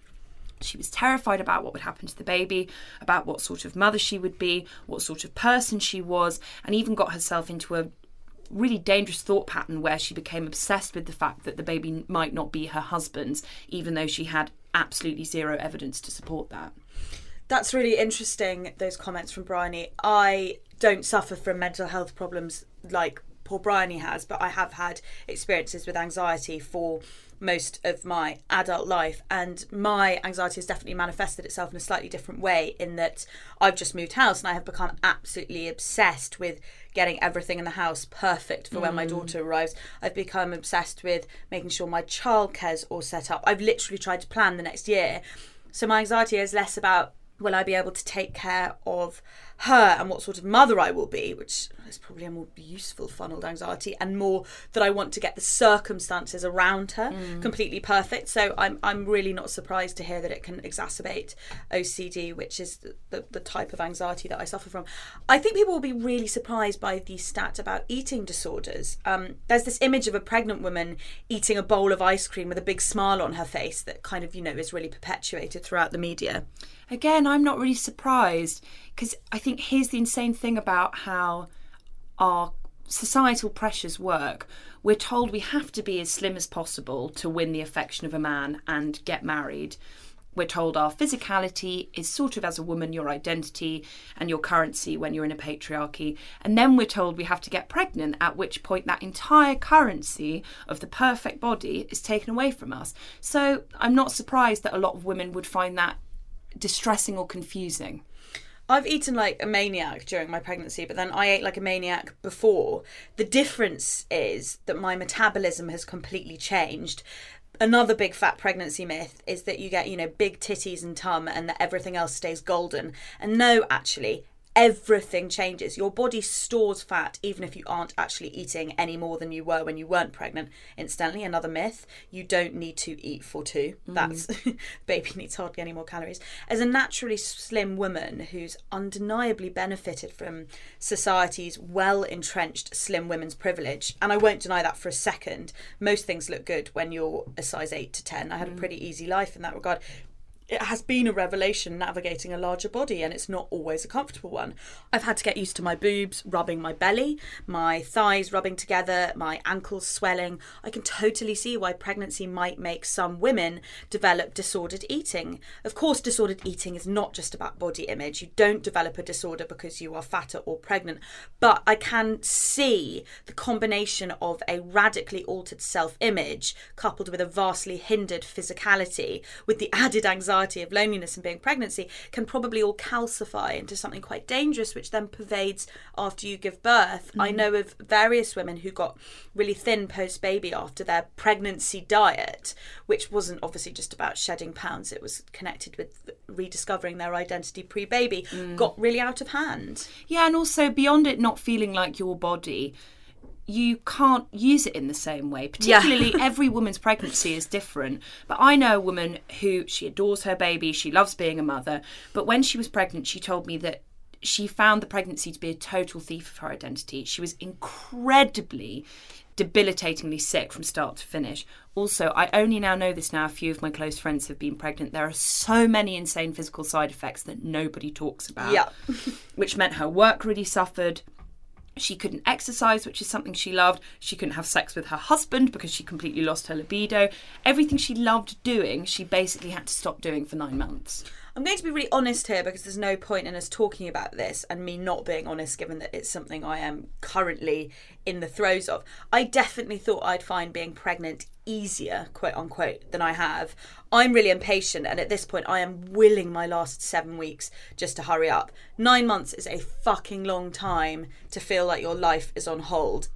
Speaker 2: She was terrified about what would happen to the baby, about what sort of mother she would be, what sort of person she was, and even got herself into a really dangerous thought pattern where she became obsessed with the fact that the baby might not be her husband's, even though she had absolutely zero evidence to support that.
Speaker 1: That's really interesting, those comments from Bryony. I don't suffer from mental health problems like poor Bryony has, but I have had experiences with anxiety for most of my adult life and my anxiety has definitely manifested itself in a slightly different way in that I've just moved house and I have become absolutely obsessed with getting everything in the house perfect for when my mm. daughter arrives. I've become obsessed with making sure my childcare's all set up. I've literally tried to plan the next year. So my anxiety is less about will I be able to take care of her and what sort of mother I will be, which is probably a more useful funneled anxiety, and more that I want to get the circumstances around her completely perfect. So I'm I'm really not surprised to hear that it can exacerbate OCD, which is the, the, the type of anxiety that I suffer from. I think people will be really surprised by the stat about eating disorders. Um, there's this image of a pregnant woman eating a bowl of ice cream with a big smile on her face that kind of you know is really perpetuated throughout the media.
Speaker 2: Again, I'm not really surprised because I think here's the insane thing about how our societal pressures work. We're told we have to be as slim as possible to win the affection of a man and get married. We're told our physicality is sort of as a woman your identity and your currency when you're in a patriarchy. And then we're told we have to get pregnant, at which point that entire currency of the perfect body is taken away from us. So I'm not surprised that a lot of women would find that distressing or confusing.
Speaker 1: I've eaten like a maniac during my pregnancy, but then I ate like a maniac before. The difference is that my metabolism has completely changed. Another big fat pregnancy myth is that you get, you know, big titties and tum and that everything else stays golden. And no, actually, everything changes. Your body stores fat even if you aren't actually eating any more than you were when you weren't pregnant. Incidentally, another myth you don't need to eat for two. Mm. That's baby needs hardly any more calories. As a naturally slim woman who's undeniably benefited from society's well entrenched slim women's privilege, and I won't deny that for a second, most things look good when you're a size 8 to 10. I had a mm. pretty easy life in that regard it has been a revelation navigating a larger body and it's not always a comfortable one. I've had to get used to my boobs rubbing my belly, my thighs rubbing together, my ankles swelling. I can totally see why pregnancy might make some women develop disordered eating. Of course, disordered eating is not just about body image. You don't develop a disorder because you are fatter or pregnant, but I can see the combination of a radically altered self image coupled with a vastly hindered physicality with the added anxiety anxiety, of loneliness and being pregnancy can probably all calcify into something quite dangerous, which then pervades after you give birth. I
Speaker 2: Mm-hmm.
Speaker 1: know of various women who got really thin post baby after their pregnancy diet, which wasn't obviously just about shedding pounds, it was connected with rediscovering their identity pre baby,
Speaker 2: Mm.
Speaker 1: got really out of hand.
Speaker 2: Yeah, and also beyond it not feeling like your body, you can't use it in the same way. Particularly, every woman's pregnancy is different. But I know a woman who she adores her baby, she loves being a mother. But when she was pregnant, she told me that she found the pregnancy to be a total thief of her identity. She was incredibly debilitatingly sick from start to finish. Also, I only now know this now. A few of my close friends have been pregnant. There are so many insane physical side effects that nobody talks about.
Speaker 1: Yeah.
Speaker 2: which meant her work really suffered. She couldn't exercise, which is something she loved. She couldn't have sex with her husband because she completely lost her libido. Everything she loved doing, she basically had to stop doing for nine months.
Speaker 1: I'm going to be really honest here because there's no point in us talking about this and me not being honest, given that it's something I am currently in the throes of. I definitely thought I'd find being pregnant easier, quote unquote, than I have. I'm really impatient, and at this point, I am willing my last seven weeks just to hurry up. Nine months is a fucking long time to feel like your life is on hold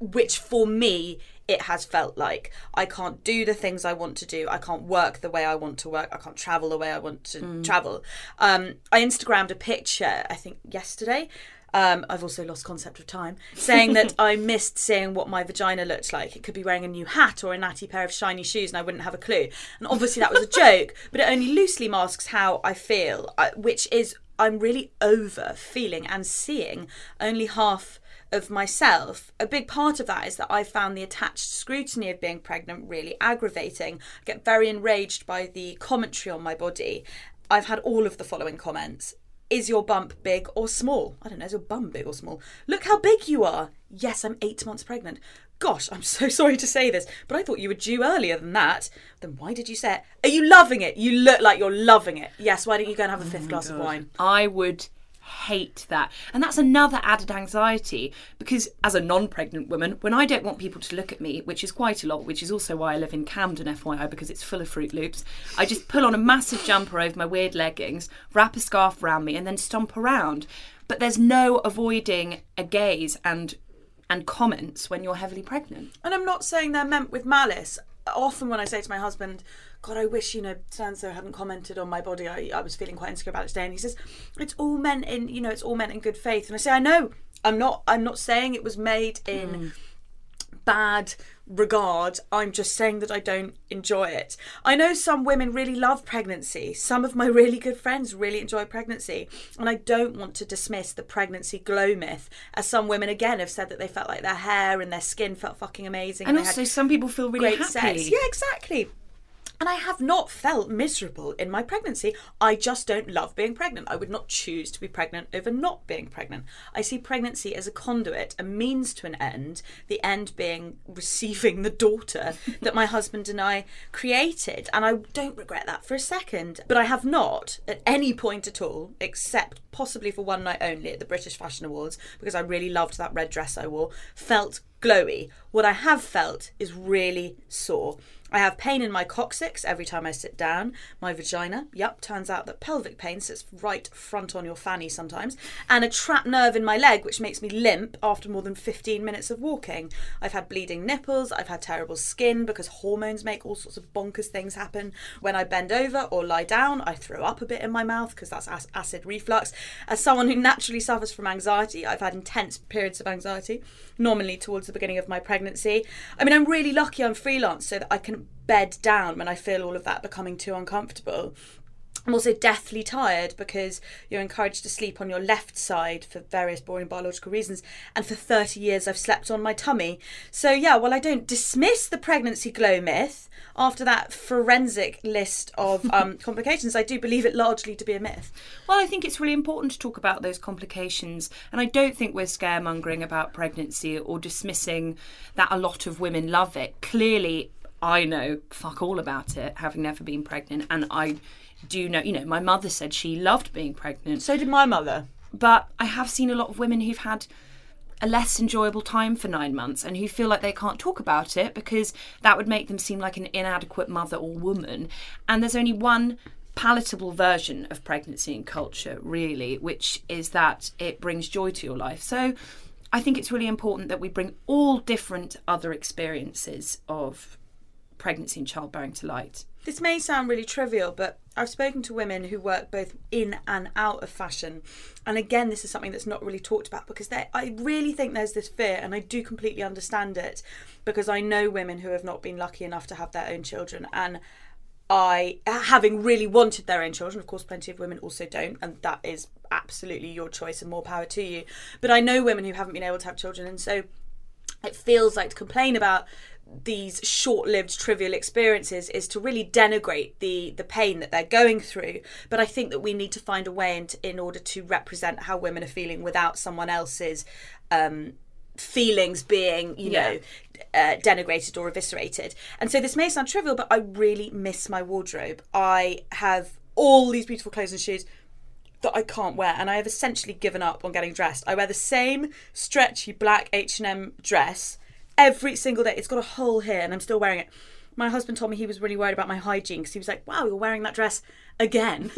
Speaker 1: which for me it has felt like I can't do the things I want to do. I can't work the way I want to work. I can't travel the way I want to travel. Um, I Instagrammed a picture, I think yesterday. Um, I've also lost concept of time, saying that I missed seeing what my vagina looked like. It could be wearing a new hat or a natty pair of shiny shoes, and I wouldn't have a clue. And obviously, that was a joke, but it only loosely masks how I feel, which is I'm really over feeling and seeing only half of myself. A big part of that is that I found the attached scrutiny of being pregnant really aggravating. I get very enraged by the commentary on my body. I've had all of the following comments. Is your bump big or small? I don't know, is your bum big or small? Look how big you are. Yes, I'm eight months pregnant. Gosh, I'm so sorry to say this, but I thought you were due earlier than that. Then why did you say it? Are you loving it? You look like you're loving it. Yes, why don't you go and have a oh fifth glass of wine?
Speaker 2: I would hate that. And that's another added anxiety because as a non-pregnant woman, when I don't want people to look at me, which is quite a lot, which is also why I live in Camden FYI because it's full of Fruit Loops, I just pull on a massive jumper over my weird leggings, wrap a scarf around me and then stomp around. But there's no avoiding a gaze and and comments when you're heavily pregnant.
Speaker 1: And I'm not saying they're meant with malice. Often when I say to my husband, God, I wish, you know, so hadn't commented on my body. I, I was feeling quite insecure about it today. And he says, It's all meant in, you know, it's all meant in good faith. And I say, I know. I'm not I'm not saying it was made in mm. bad regard. I'm just saying that I don't enjoy it. I know some women really love pregnancy. Some of my really good friends really enjoy pregnancy. And I don't want to dismiss the pregnancy glow myth, as some women again have said that they felt like their hair and their skin felt fucking amazing.
Speaker 2: And
Speaker 1: had
Speaker 2: also some people feel really
Speaker 1: great
Speaker 2: happy.
Speaker 1: sex. Yeah, exactly. And I have not felt miserable in my pregnancy. I just don't love being pregnant. I would not choose to be pregnant over not being pregnant. I see pregnancy as a conduit, a means to an end, the end being receiving the daughter that my husband and I created. And I don't regret that for a second. But I have not, at any point at all, except possibly for one night only at the British Fashion Awards, because I really loved that red dress I wore, felt glowy. What I have felt is really sore. I have pain in my coccyx every time I sit down. My vagina, Yup, turns out that pelvic pain sits right front on your fanny sometimes. And a trapped nerve in my leg, which makes me limp after more than 15 minutes of walking. I've had bleeding nipples, I've had terrible skin because hormones make all sorts of bonkers things happen. When I bend over or lie down, I throw up a bit in my mouth because that's acid reflux. As someone who naturally suffers from anxiety, I've had intense periods of anxiety, normally towards the beginning of my pregnancy. I mean, I'm really lucky I'm freelance so that I can bed down when I feel all of that becoming too uncomfortable. I'm also deathly tired because you're encouraged to sleep on your left side for various boring biological reasons. And for 30 years, I've slept on my tummy. So, yeah, while I don't dismiss the pregnancy glow myth, after that forensic list of um, complications, I do believe it largely to be a myth.
Speaker 2: Well, I think it's really important to talk about those complications, and I don't think we're scaremongering about pregnancy or dismissing that a lot of women love it. Clearly, I know fuck all about it, having never been pregnant, and I do know, you know, my mother said she loved being pregnant,
Speaker 1: So did my mother.
Speaker 2: but I have seen a lot of women who've had a less enjoyable time for nine months and who feel like they can't talk about it because that would make them seem like an inadequate mother or woman. And there's only one palatable version of pregnancy and culture, really, which is that it brings joy to your life. So I think it's really important that we bring all different other experiences of pregnancy and childbearing to light.
Speaker 1: This may sound really trivial, but I've spoken to women who work both in and out of fashion. And again, this is something that's not really talked about because I really think there's this fear, and I do completely understand it because I know women who have not been lucky enough to have their own children. And I, having really wanted their own children, of course, plenty of women also don't, and that is absolutely your choice and more power to you. But I know women who haven't been able to have children, and so it feels like to complain about these short-lived trivial experiences is to really denigrate the the pain that they're going through. But i think that we need to find a way in, in order to represent how women are feeling without someone else's um feelings being you know uh, denigrated or eviscerated. And so this may sound trivial but i really miss my wardrobe. I have all these beautiful clothes and shoes that I can't wear, and I have essentially given up on getting dressed. I wear the same stretchy black H and M dress every single day. It's got a hole here, and I'm still wearing it. My husband told me he was really worried about my hygiene because he was like, "Wow, you're wearing that dress again."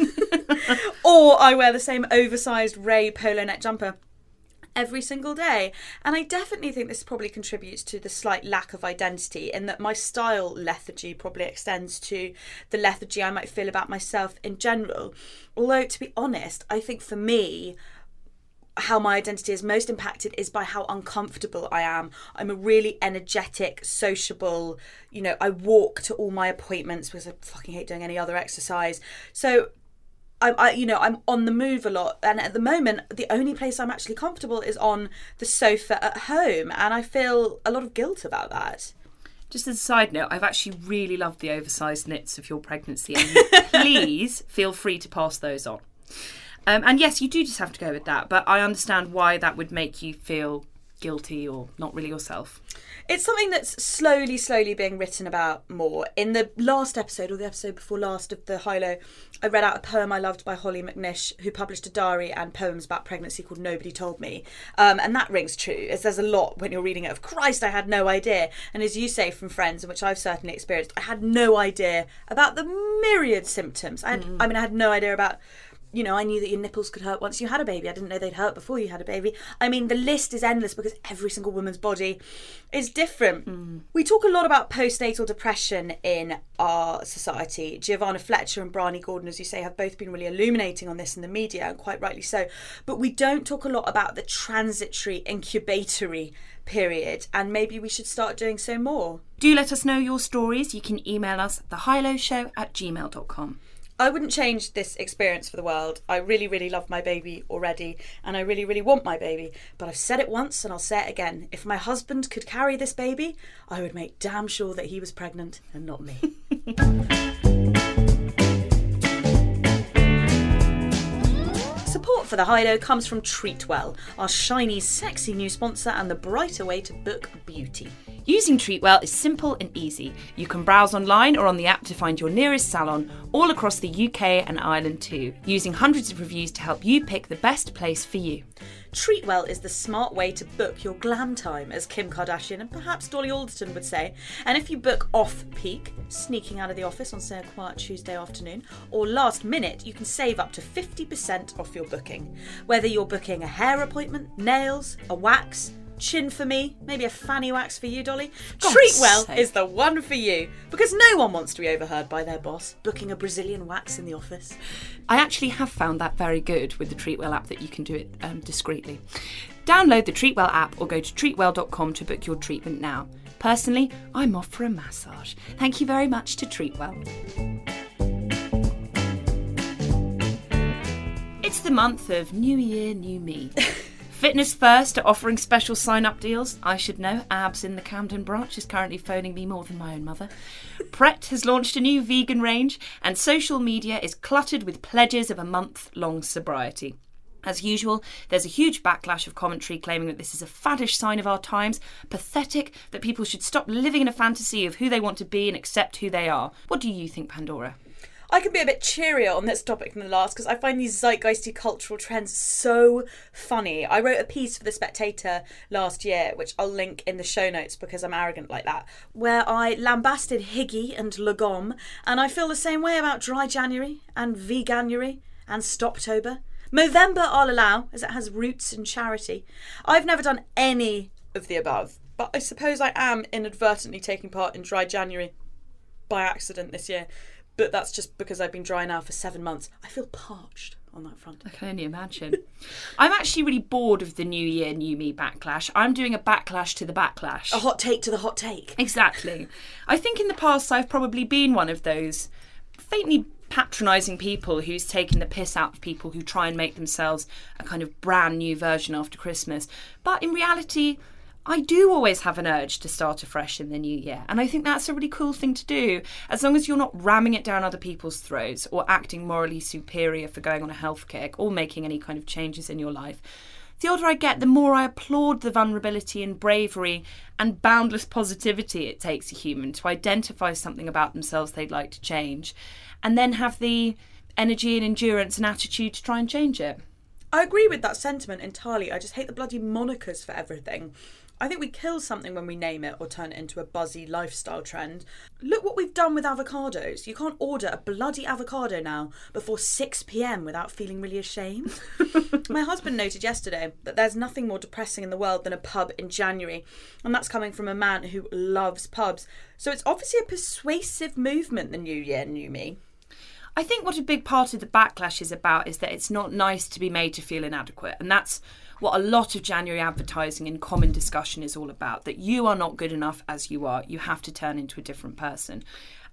Speaker 1: or I wear the same oversized Ray polo neck jumper every single day. And I definitely think this probably contributes to the slight lack of identity in that my style lethargy probably extends to the lethargy I might feel about myself in general. Although, to be honest, I think for me, how my identity is most impacted is by how uncomfortable I am. I'm a really energetic, sociable, you know, I walk to all my appointments because I fucking hate doing any other exercise. So I'm, I, you know, I'm on the move a lot, and at the moment, the only place I'm actually comfortable is on the sofa at home, and I feel a lot of guilt about that.
Speaker 2: Just as a side note, I've actually really loved the oversized knits of your pregnancy, and please feel free to pass those on. Um, and yes, you do just have to go with that, but I understand why that would make you feel guilty or not really yourself.
Speaker 1: It's something that's slowly, slowly being written about more. In the last episode, or the episode before last of the High Low, I read out a poem I loved by Hollie McNish, who published a diary and poems about pregnancy called Nobody Told Me. Um, and that rings true, as there's a lot when you're reading it of Christ, I had no idea. And as you say from friends, in which I've certainly experienced, I had no idea about the myriad symptoms. I, had, I mean, I had no idea about you know, I knew that your nipples could hurt once you had a baby. I didn't know they'd hurt before you had a baby. I mean, the list is endless because every single woman's body is different. Hmm. We talk a lot about postnatal depression in our society. Giovanna Fletcher and Bryony Gordon, as you say, have both been really illuminating on this in the media, and quite rightly so. But we don't talk a lot about the transitory incubatory period, and maybe we should start doing so more.
Speaker 2: Do let us know your stories. You can email us at thehighlowshow at gmail.com.
Speaker 1: I wouldn't change this experience for the world. I really, really love my baby already, and I really, really want my baby. But I've said it once and I'll say it again. If my husband could carry this baby, I would make damn sure that he was pregnant and not me. Support for the High Low comes from Treatwell, our shiny, sexy new sponsor and the brighter way to book beauty.
Speaker 2: Using Treatwell is simple and easy. You can browse online or on the app to find your nearest salon, all across the UK and Ireland too, using hundreds of reviews to help you pick the best place for you.
Speaker 1: Treatwell is the smart way to book your glam time, as Kim Kardashian and perhaps Dolly Alderton would say. And if you book off peak, sneaking out of the office on, say, a quiet Tuesday afternoon, or last minute, you can save up to 50% off your booking. Whether you're booking a hair appointment, nails, a wax, chin for me, maybe a fanny wax for you, Dolly,
Speaker 2: God's
Speaker 1: Treatwell
Speaker 2: sake.
Speaker 1: is the one for you. Because no one wants to be overheard by their boss booking a Brazilian wax in the office.
Speaker 2: I actually have found that very good with the Treatwell app that you can do it um, discreetly. Download the Treatwell app or go to treatwell.com to book your treatment now. Personally, I'm off for a massage. Thank you very much to Treatwell. It's the month of New Year, New Me. Fitness First are offering special sign up deals. I should know, Abs in the Camden branch is currently phoning me more than my own mother. Pret has launched a new vegan range, and social media is cluttered with pledges of a month long sobriety. As usual, there's a huge backlash of commentary claiming that this is a faddish sign of our times, pathetic that people should stop living in a fantasy of who they want to be and accept who they are. What do you think, Pandora?
Speaker 1: I can be a bit cheerier on this topic than the last because I find these zeitgeisty cultural trends so funny. I wrote a piece for The Spectator last year, which I'll link in the show notes because I'm arrogant like that, where I lambasted Hygge and Lagom, and I feel the same way about Dry January and Veganuary and Stoptober. Movember I'll allow, as it has roots in charity. I've never done any of the above, but I suppose I am inadvertently taking part in Dry January by accident this year. But that's just because I've been dry now for seven months. I feel parched on that front.
Speaker 2: I can only imagine. I'm actually really bored of the New Year, New Me backlash. I'm doing a backlash to the backlash.
Speaker 1: A hot take to the hot take.
Speaker 2: Exactly. I think in the past I've probably been one of those faintly patronising people who's taken the piss out of people who try and make themselves a kind of brand new version after Christmas. But in reality, I do always have an urge to start afresh in the new year. And I think that's a really cool thing to do, as long as you're not ramming it down other people's throats or acting morally superior for going on a health kick or making any kind of changes in your life. The older I get, the more I applaud the vulnerability and bravery and boundless positivity it takes a human to identify something about themselves they'd like to change and then have the energy and endurance and attitude to try and change it.
Speaker 1: I agree with that sentiment entirely. I just hate the bloody monikers for everything. I think we kill something when we name it or turn it into a buzzy lifestyle trend. Look what we've done with avocados. You can't order a bloody avocado now before 6 pm without feeling really ashamed. My husband noted yesterday that there's nothing more depressing in the world than a pub in January, and that's coming from a man who loves pubs. So it's obviously a persuasive movement, the New Year, New Me.
Speaker 2: I think what a big part of the backlash is about is that it's not nice to be made to feel inadequate. And that's what a lot of January advertising and common discussion is all about that you are not good enough as you are. You have to turn into a different person.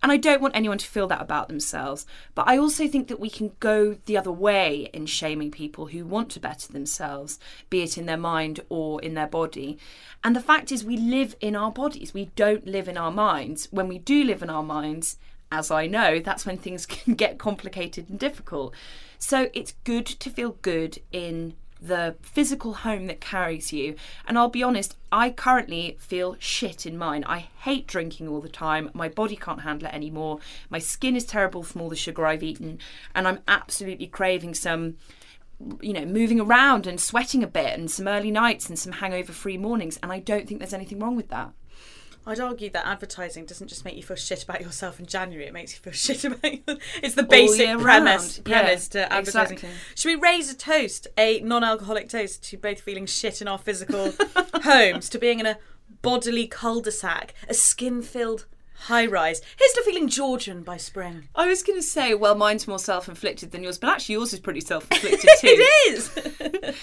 Speaker 2: And I don't want anyone to feel that about themselves. But I also think that we can go the other way in shaming people who want to better themselves, be it in their mind or in their body. And the fact is, we live in our bodies, we don't live in our minds. When we do live in our minds, as I know, that's when things can get complicated and difficult. So it's good to feel good in the physical home that carries you. And I'll be honest, I currently feel shit in mine. I hate drinking all the time. My body can't handle it anymore. My skin is terrible from all the sugar I've eaten. And I'm absolutely craving some you know, moving around and sweating a bit and some early nights and some hangover free mornings. And I don't think there's anything wrong with that.
Speaker 1: I'd argue that advertising doesn't just make you feel shit about yourself in January; it makes you feel shit about. You. It's the basic premise
Speaker 2: round. Yeah,
Speaker 1: premise to advertising.
Speaker 2: exactly.
Speaker 1: Should we raise a toast, a non-alcoholic toast, to both feeling shit in our physical homes, to being in a bodily cul-de-sac, a skin-filled high-rise? Here's to feeling Georgian by spring.
Speaker 2: I was going to say, well, mine's more self inflicted than yours, but actually yours is pretty self inflicted too.
Speaker 1: it is.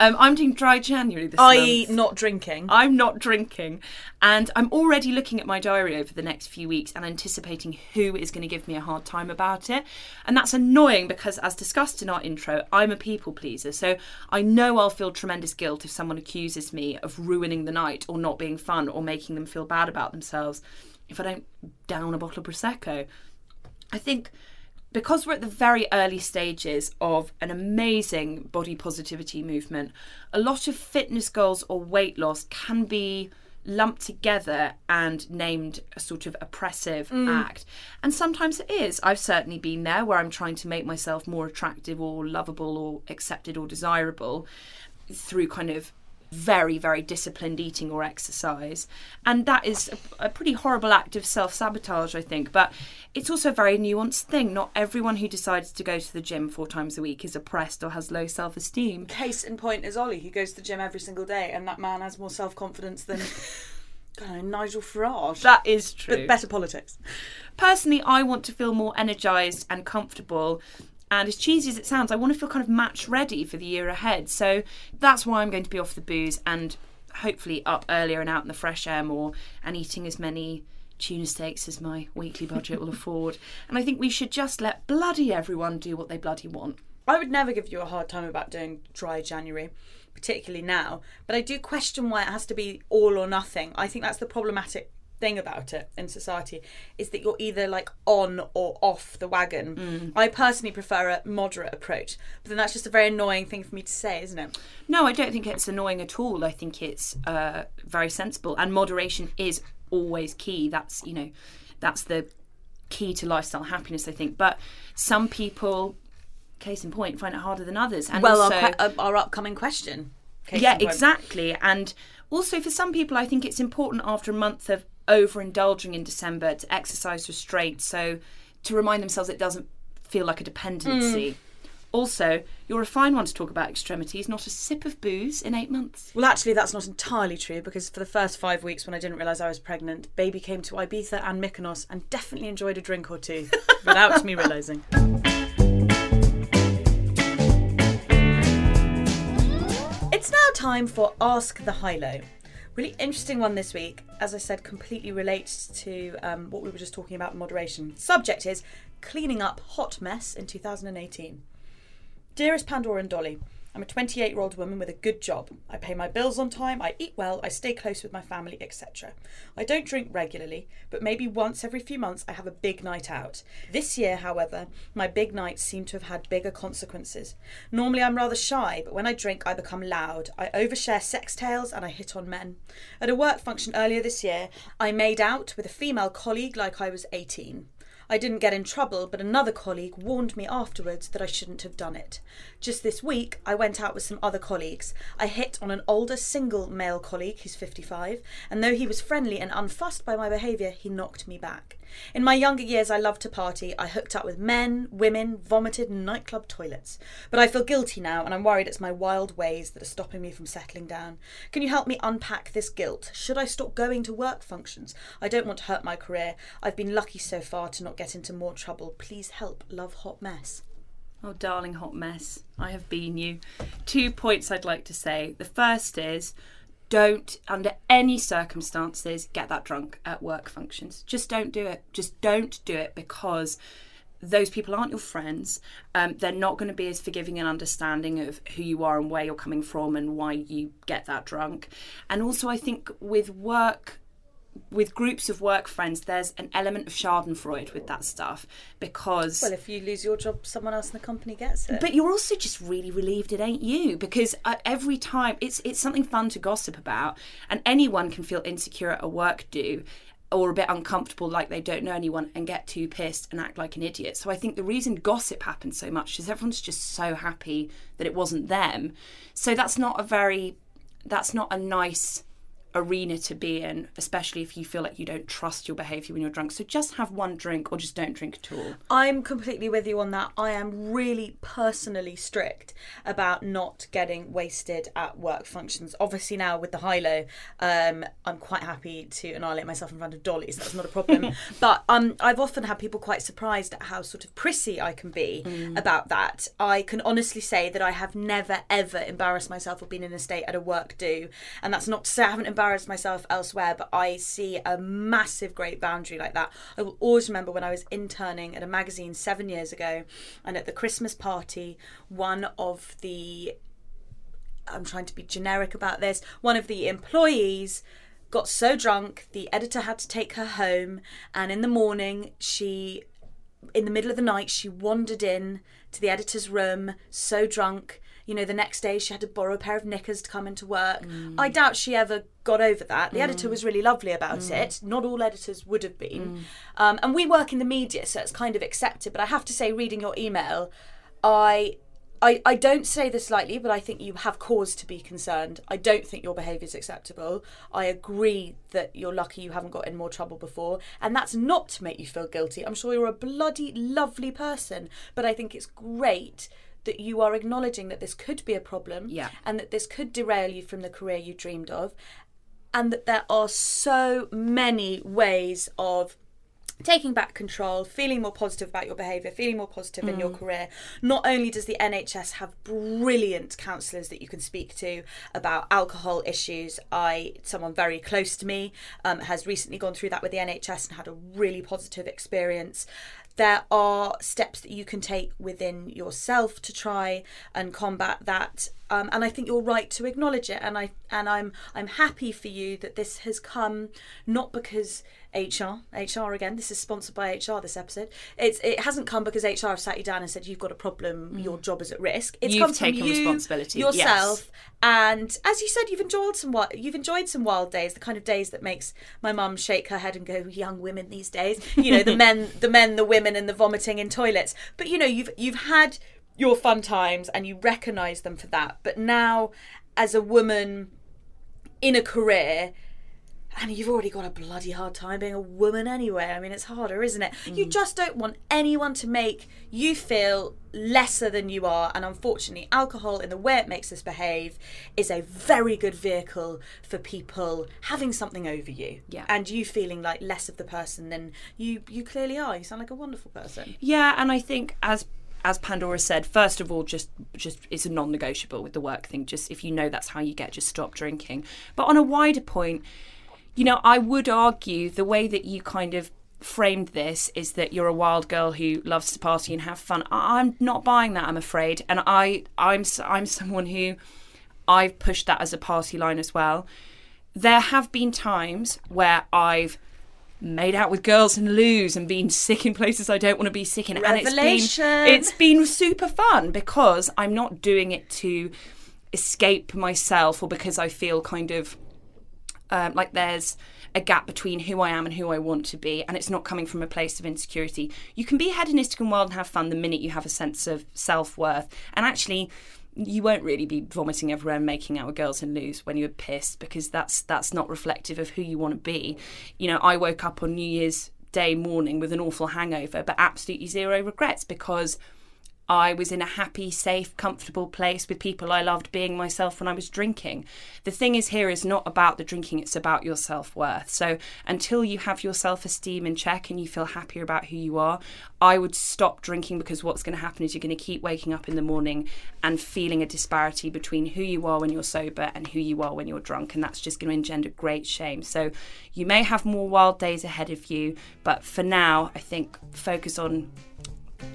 Speaker 2: Um, I'm doing dry January this
Speaker 1: I.e.,
Speaker 2: month.
Speaker 1: not drinking.
Speaker 2: I'm not drinking. And I'm already looking at my diary over the next few weeks and anticipating who is going to give me a hard time about it. And that's annoying because, as discussed in our intro, I'm a people pleaser. So I know I'll feel tremendous guilt if someone accuses me of ruining the night or not being fun or making them feel bad about themselves if I don't down a bottle of Prosecco. I think because we're at the very early stages of an amazing body positivity movement, a lot of fitness goals or weight loss can be lumped together and named a sort of oppressive mm. act. And sometimes it is. I've certainly been there where I'm trying to make myself more attractive or lovable or accepted or desirable through kind of very, very disciplined eating or exercise. And that is a, a pretty horrible act of self sabotage, I think. But it's also a very nuanced thing. Not everyone who decides to go to the gym four times a week is oppressed or has low self esteem.
Speaker 1: Case in point is Ollie, who goes to the gym every single day, and that man has more self-confidence than. I don't know, Nigel Farage.
Speaker 2: That is true.
Speaker 1: but better politics.
Speaker 2: Personally, I want to feel more energised and comfortable. And as cheesy as it sounds, I want to feel kind of match ready for the year ahead. So that's why I'm going to be off the booze and hopefully up earlier and out in the fresh air more and eating as many tuna steaks as my weekly budget will afford. And I think we should just let bloody everyone do what they bloody want.
Speaker 1: I would never give you a hard time about doing dry January, particularly now, but I do question why it has to be all or nothing. I think that's the problematic thing about it in society is that you're either like on or off the wagon. I personally prefer a moderate approach, but then that's just a very annoying thing for me to say, isn't it?
Speaker 2: No, I don't think it's annoying at all. I think it's uh, very sensible, and moderation is always key. That's you know, that's the key to lifestyle happiness, I think. But some people, case in point, find it harder than others. And
Speaker 1: well,
Speaker 2: also,
Speaker 1: our, que- uh, our upcoming question.
Speaker 2: Yeah, exactly. And also for some people, I think it's important after a month of overindulging in December to exercise restraint. So to remind themselves it doesn't feel like a dependency. Mm. Also, you're a fine one to talk about extremities, not a sip of booze in eight months.
Speaker 1: Well, actually, that's not entirely true because for the first five weeks when I didn't realise I was pregnant, baby came to Ibiza and Mykonos and definitely enjoyed a drink or two without me realising. It's now time for Ask the High Low. Really interesting one this week. As I said, completely relates to um, what we were just talking about moderation. Subject is cleaning up hot mess in 2018. Dearest Pandora and Dolly, I'm a 28 year old woman with a good job. I pay my bills on time, I eat well, I stay close with my family, etc. I don't drink regularly, but maybe once every few months I have a big night out. This year, however, my big nights seem to have had bigger consequences. Normally I'm rather shy, but when I drink I become loud. I overshare sex tales and I hit on men. At a work function earlier this year, I made out with a female colleague like I was 18. I didn't get in trouble, but another colleague warned me afterwards that I shouldn't have done it. Just this week, I went out with some other colleagues. I hit on an older single male colleague who's 55, and though he was friendly and unfussed by my behaviour, he knocked me back. In my younger years, I loved to party. I hooked up with men, women, vomited in nightclub toilets. But I feel guilty now, and I'm worried it's my wild ways that are stopping me from settling down. Can you help me unpack this guilt? Should I stop going to work functions? I don't want to hurt my career. I've been lucky so far to not get into more trouble. Please help. Love Hot Mess.
Speaker 2: Oh, darling hot mess, I have been you. Two points I'd like to say. The first is don't, under any circumstances, get that drunk at work functions. Just don't do it. Just don't do it because those people aren't your friends. Um, they're not going to be as forgiving and understanding of who you are and where you're coming from and why you get that drunk. And also, I think with work with groups of work friends, there's an element of Schadenfreude with that stuff because.
Speaker 1: Well, if you lose your job, someone else in the company gets it.
Speaker 2: But you're also just really relieved it ain't you because uh, every time it's it's something fun to gossip about, and anyone can feel insecure at a work do. Or a bit uncomfortable, like they don't know anyone, and get too pissed and act like an idiot. So I think the reason gossip happens so much is everyone's just so happy that it wasn't them. So that's not a very, that's not a nice arena to be in, especially if you feel like you don't trust your behaviour when you're drunk. So just have one drink or just don't drink at all.
Speaker 1: I'm completely with you on that. I am really personally strict about not getting wasted at work functions. Obviously, now with the high low, um, I'm quite happy to annihilate myself in front of Dolly's. That's not a problem. but um, I've often had people quite surprised at how sort of prissy I can be about that. I can honestly say that I have never ever embarrassed myself or been in a state at a work do, and that's not to say I haven't embarrassed myself elsewhere, but I see a massive great boundary like that. I will always remember when I was interning at a magazine seven years ago, and at the Christmas party, one of the I'm trying to be generic about this. One of the employees got so drunk, the editor had to take her home, and in the morning, she, in the middle of the night, she wandered in to the editor's room, so drunk. You know, the next day she had to borrow a pair of knickers to come into work. Mm. I doubt she ever got over that. The mm. editor was really lovely about mm. it. Not all editors would have been. Um, and we work in the media, so it's kind of accepted. But I have to say, reading your email, I I, I don't say this lightly, but I think you have cause to be concerned. I don't think your behaviour is acceptable. I agree that you're lucky you haven't got in more trouble before, and that's not to make you feel guilty. I'm sure you're a bloody lovely person, but I think it's great that you are acknowledging that this could be a problem
Speaker 2: Yeah.
Speaker 1: and that this could derail you from the career you dreamed of, and that there are so many ways of taking back control, feeling more positive about your behaviour, feeling more positive in your career. Not only does the NHS have brilliant counsellors that you can speak to about alcohol issues, I someone very close to me um, has recently gone through that with the NHS and had a really positive experience. There are steps that you can take within yourself to try and combat that. um, and I think you're right to acknowledge it. And I and I'm I'm happy for you that this has come not because HR HR again. This is sponsored by HR. This episode. It's it hasn't come because HR have sat you down and said you've got a problem. Your job is at risk. It's
Speaker 2: Mm. You've
Speaker 1: come from
Speaker 2: taken
Speaker 1: you,
Speaker 2: responsibility,
Speaker 1: yourself. And as you said, you've enjoyed some you've enjoyed some wild days, the kind of days that makes my mum shake her head and go, "Young women these days." You know, the men, the men, the women, and the vomiting in toilets. But you know, you've you've had your fun times and you recognise them for that. But now, as a woman in a career. And you've already got a bloody hard time being a woman anyway. I mean, it's harder, isn't it? You mm. just don't want anyone to make you feel lesser than you are. And unfortunately, alcohol, in the way it makes us behave, is a very good vehicle for people having something over you.
Speaker 2: Yeah.
Speaker 1: And you feeling like less of the person than you you clearly are. You sound like a wonderful person.
Speaker 2: Yeah, and I think as as Pandora said, first of all, just just it's a non-negotiable with the work thing. Just if you know that's how you get, just stop drinking. But on a wider point, you know, I would argue the way that you kind of framed this is that you're a wild girl who loves to party and have fun. I'm not buying that, I'm afraid, and I I'm I'm someone who I've pushed that as a party line as well. There have been times where I've made out with girls and loos and been sick in places I don't want to be sick in. And it's
Speaker 1: Revelation.
Speaker 2: been it's been super fun because I'm not doing it to escape myself or because I feel kind of um, like there's a gap between who I am and who I want to be, and it's not coming from a place of insecurity. You can be hedonistic and wild and have fun the minute you have a sense of self worth, and actually. You won't really be vomiting everywhere and making out with girls and loos when you're pissed because that's that's not reflective of who you want to be. You know, I woke up on New Year's Day morning with an awful hangover, but absolutely zero regrets because I was in a happy, safe, comfortable place with people I loved being myself when I was drinking. The thing is, here is not about the drinking, it's about your self worth. So, until you have your self esteem in check and you feel happier about who you are, I would stop drinking because what's going to happen is you're going to keep waking up in the morning and feeling a disparity between who you are when you're sober and who you are when you're drunk. And that's just going to engender great shame. So, you may have more wild days ahead of you, but for now, I think focus on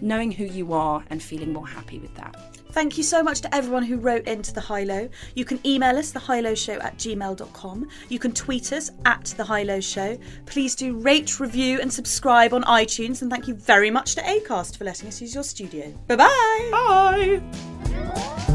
Speaker 2: knowing who you are and feeling more happy with that.
Speaker 1: Thank you so much to everyone who wrote into the High Low. You can email us, thehighlowshow at gmail.com. You can tweet us at the High Low Show. Please do rate, review, and subscribe on iTunes. And thank you very much to ACAST for letting us use your studio. Bye bye.
Speaker 2: Bye!